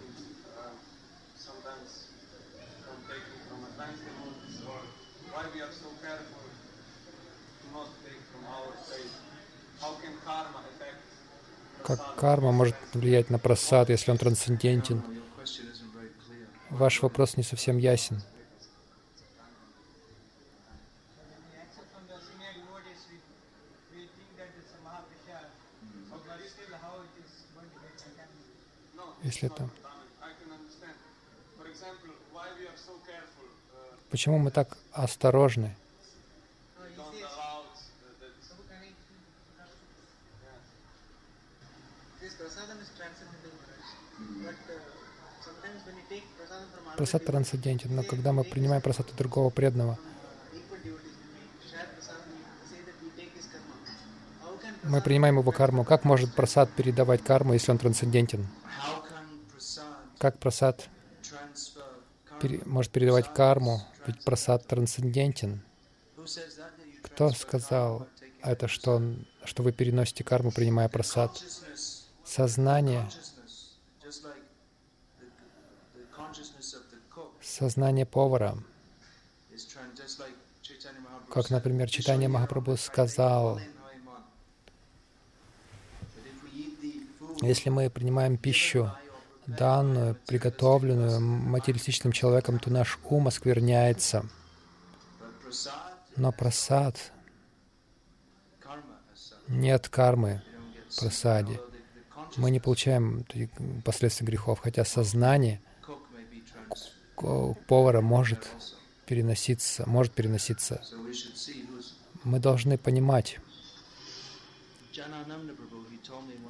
Как карма может влиять на просад, если он трансцендентен? Ваш вопрос не совсем ясен. Если это... Почему мы так осторожны? Прасад трансцендентен, но когда мы принимаем прасад от другого преданного, мы принимаем его карму. Как может прасад передавать карму, если он трансцендентен? Как прасад пере, может передавать карму, ведь прасад трансцендентен? Кто сказал это, что, он, что вы переносите карму, принимая прасад? Сознание, сознание повара, как, например, Читание Махапрабху сказал, если мы принимаем пищу, данную, приготовленную материалистичным человеком, то наш ум оскверняется. Но просад нет кармы в просаде. Мы не получаем последствий грехов, хотя сознание повара может переноситься, может переноситься. Мы должны понимать.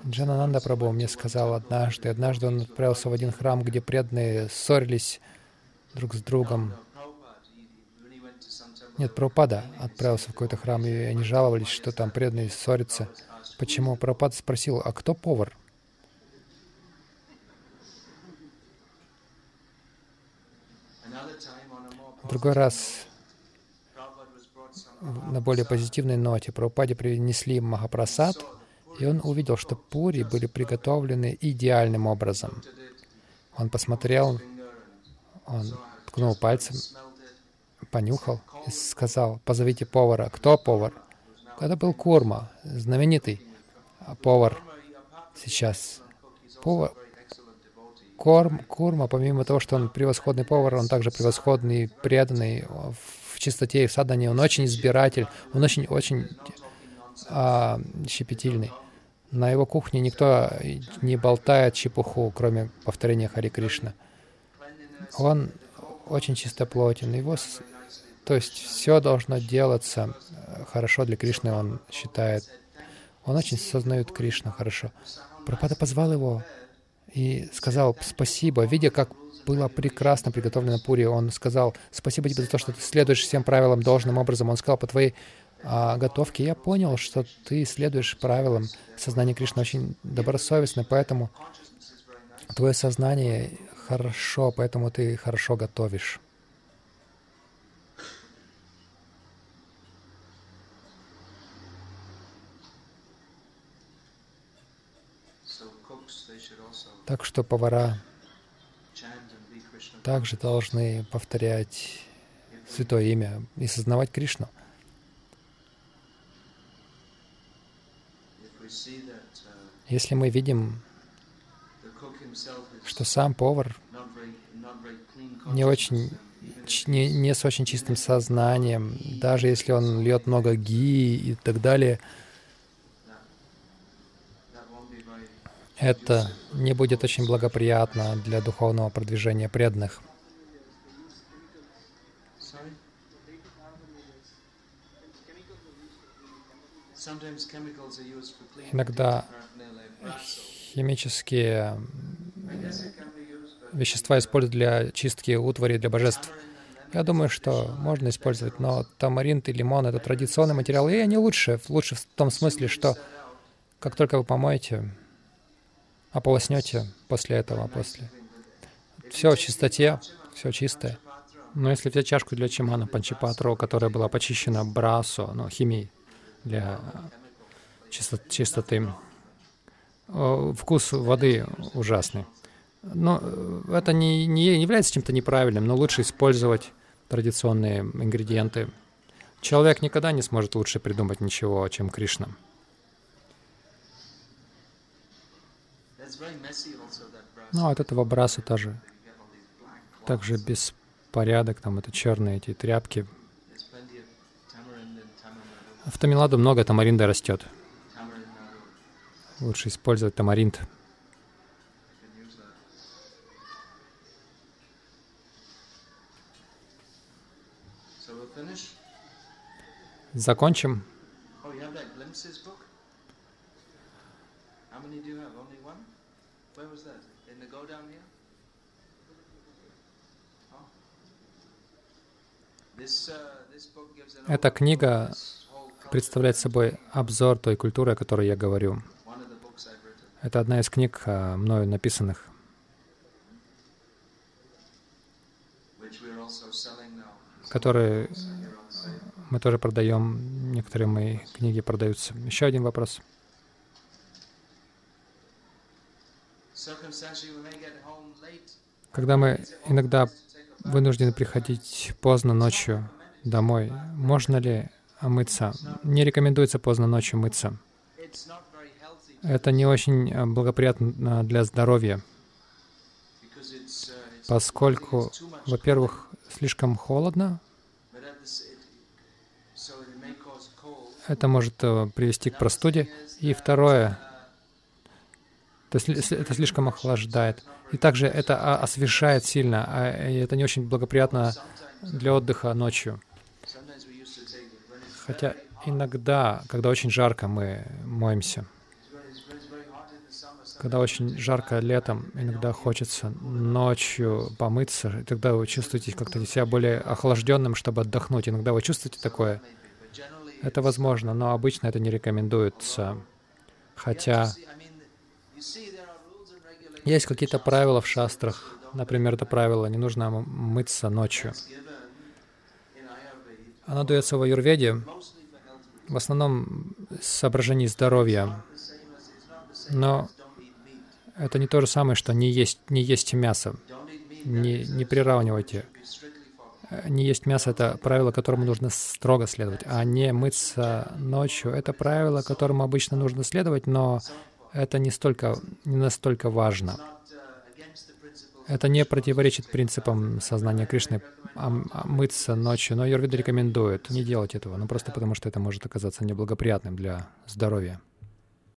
Джанананда Прабhu мне сказал однажды, однажды он отправился в один храм, где преданные ссорились друг с другом. Нет, Прабхупада отправился в какой-то храм, и они жаловались, что там преданные ссорятся. Почему? Прабхупада спросил, а кто повар? В другой раз на более позитивной ноте Прабхупаде принесли Махапрасад, и он увидел, что пури были приготовлены идеальным образом. Он посмотрел, он ткнул пальцем, понюхал и сказал, позовите повара. Кто повар? Это был Курма, знаменитый повар сейчас. Повар, Корм, Курма, помимо того, что он превосходный повар, он также превосходный, преданный в чистоте и в садании. Он очень избиратель, он очень-очень а, щепетильный. На его кухне никто не болтает чепуху, кроме повторения Хари Кришна. Он очень чистоплотен. Его, то есть все должно делаться э, хорошо для Кришны, он считает. Он очень сознает Кришну хорошо. Пропада позвал его и сказал спасибо, видя, как было прекрасно приготовлено пури. Он сказал, спасибо тебе за то, что ты следуешь всем правилам должным образом. Он сказал, по твоей а, готовки, я понял, что ты следуешь правилам сознания Кришны очень добросовестно, поэтому твое сознание хорошо, поэтому ты хорошо готовишь. Так что повара также должны повторять Святое Имя и сознавать Кришну. Если мы видим, что сам повар не очень не, не с очень чистым сознанием, даже если он льет много ги и так далее, это не будет очень благоприятно для духовного продвижения преданных. Иногда химические вещества используют для чистки утвари для божеств. Я думаю, что можно использовать, но тамаринт и лимон — это традиционный материал, и они лучше, лучше в том смысле, что как только вы помоете, ополоснете после этого, после... Все в чистоте, все чистое. Но если взять чашку для чимана панчипатру, которая была почищена брасо, ну, химией, для чистоты. Вкус воды ужасный. Но э, это не, не является чем-то неправильным, но лучше использовать традиционные ингредиенты. Человек никогда не сможет лучше придумать ничего, чем Кришна. Ну, от этого браса тоже. Также беспорядок, там это черные эти тряпки, в Тамиладу много тамаринда растет. Лучше использовать тамаринд. Закончим. When was that? In the go down here? Эта книга представляет собой обзор той культуры, о которой я говорю. Это одна из книг, а, мною написанных. которые мы тоже продаем, некоторые мои книги продаются. Еще один вопрос. Когда мы иногда вынуждены приходить поздно ночью домой, можно ли омыться? Не рекомендуется поздно ночью мыться. Это не очень э, благоприятно для здоровья, поскольку, во-первых, слишком холодно, это может э, привести к простуде, и второе, это слишком охлаждает. И также это освежает сильно, а, это не очень благоприятно для отдыха ночью. Хотя иногда, когда очень жарко, мы моемся. Когда очень жарко летом, иногда хочется ночью помыться, и тогда вы чувствуете как-то себя более охлажденным, чтобы отдохнуть. Иногда вы чувствуете такое. Это возможно, но обычно это не рекомендуется. Хотя есть какие-то правила в шастрах. Например, это правило, не нужно мыться ночью. Оно дается в аюрведе, в основном соображений здоровья. Но это не то же самое, что не есть, не есть мясо. Не, не приравнивайте. Не есть мясо — это правило, которому нужно строго следовать, а не мыться ночью — это правило, которому обычно нужно следовать, но это не, столько, не настолько важно. Это не противоречит принципам сознания Кришны мыться ночью, но Йорвида рекомендует не делать этого, ну просто потому что это может оказаться неблагоприятным для здоровья.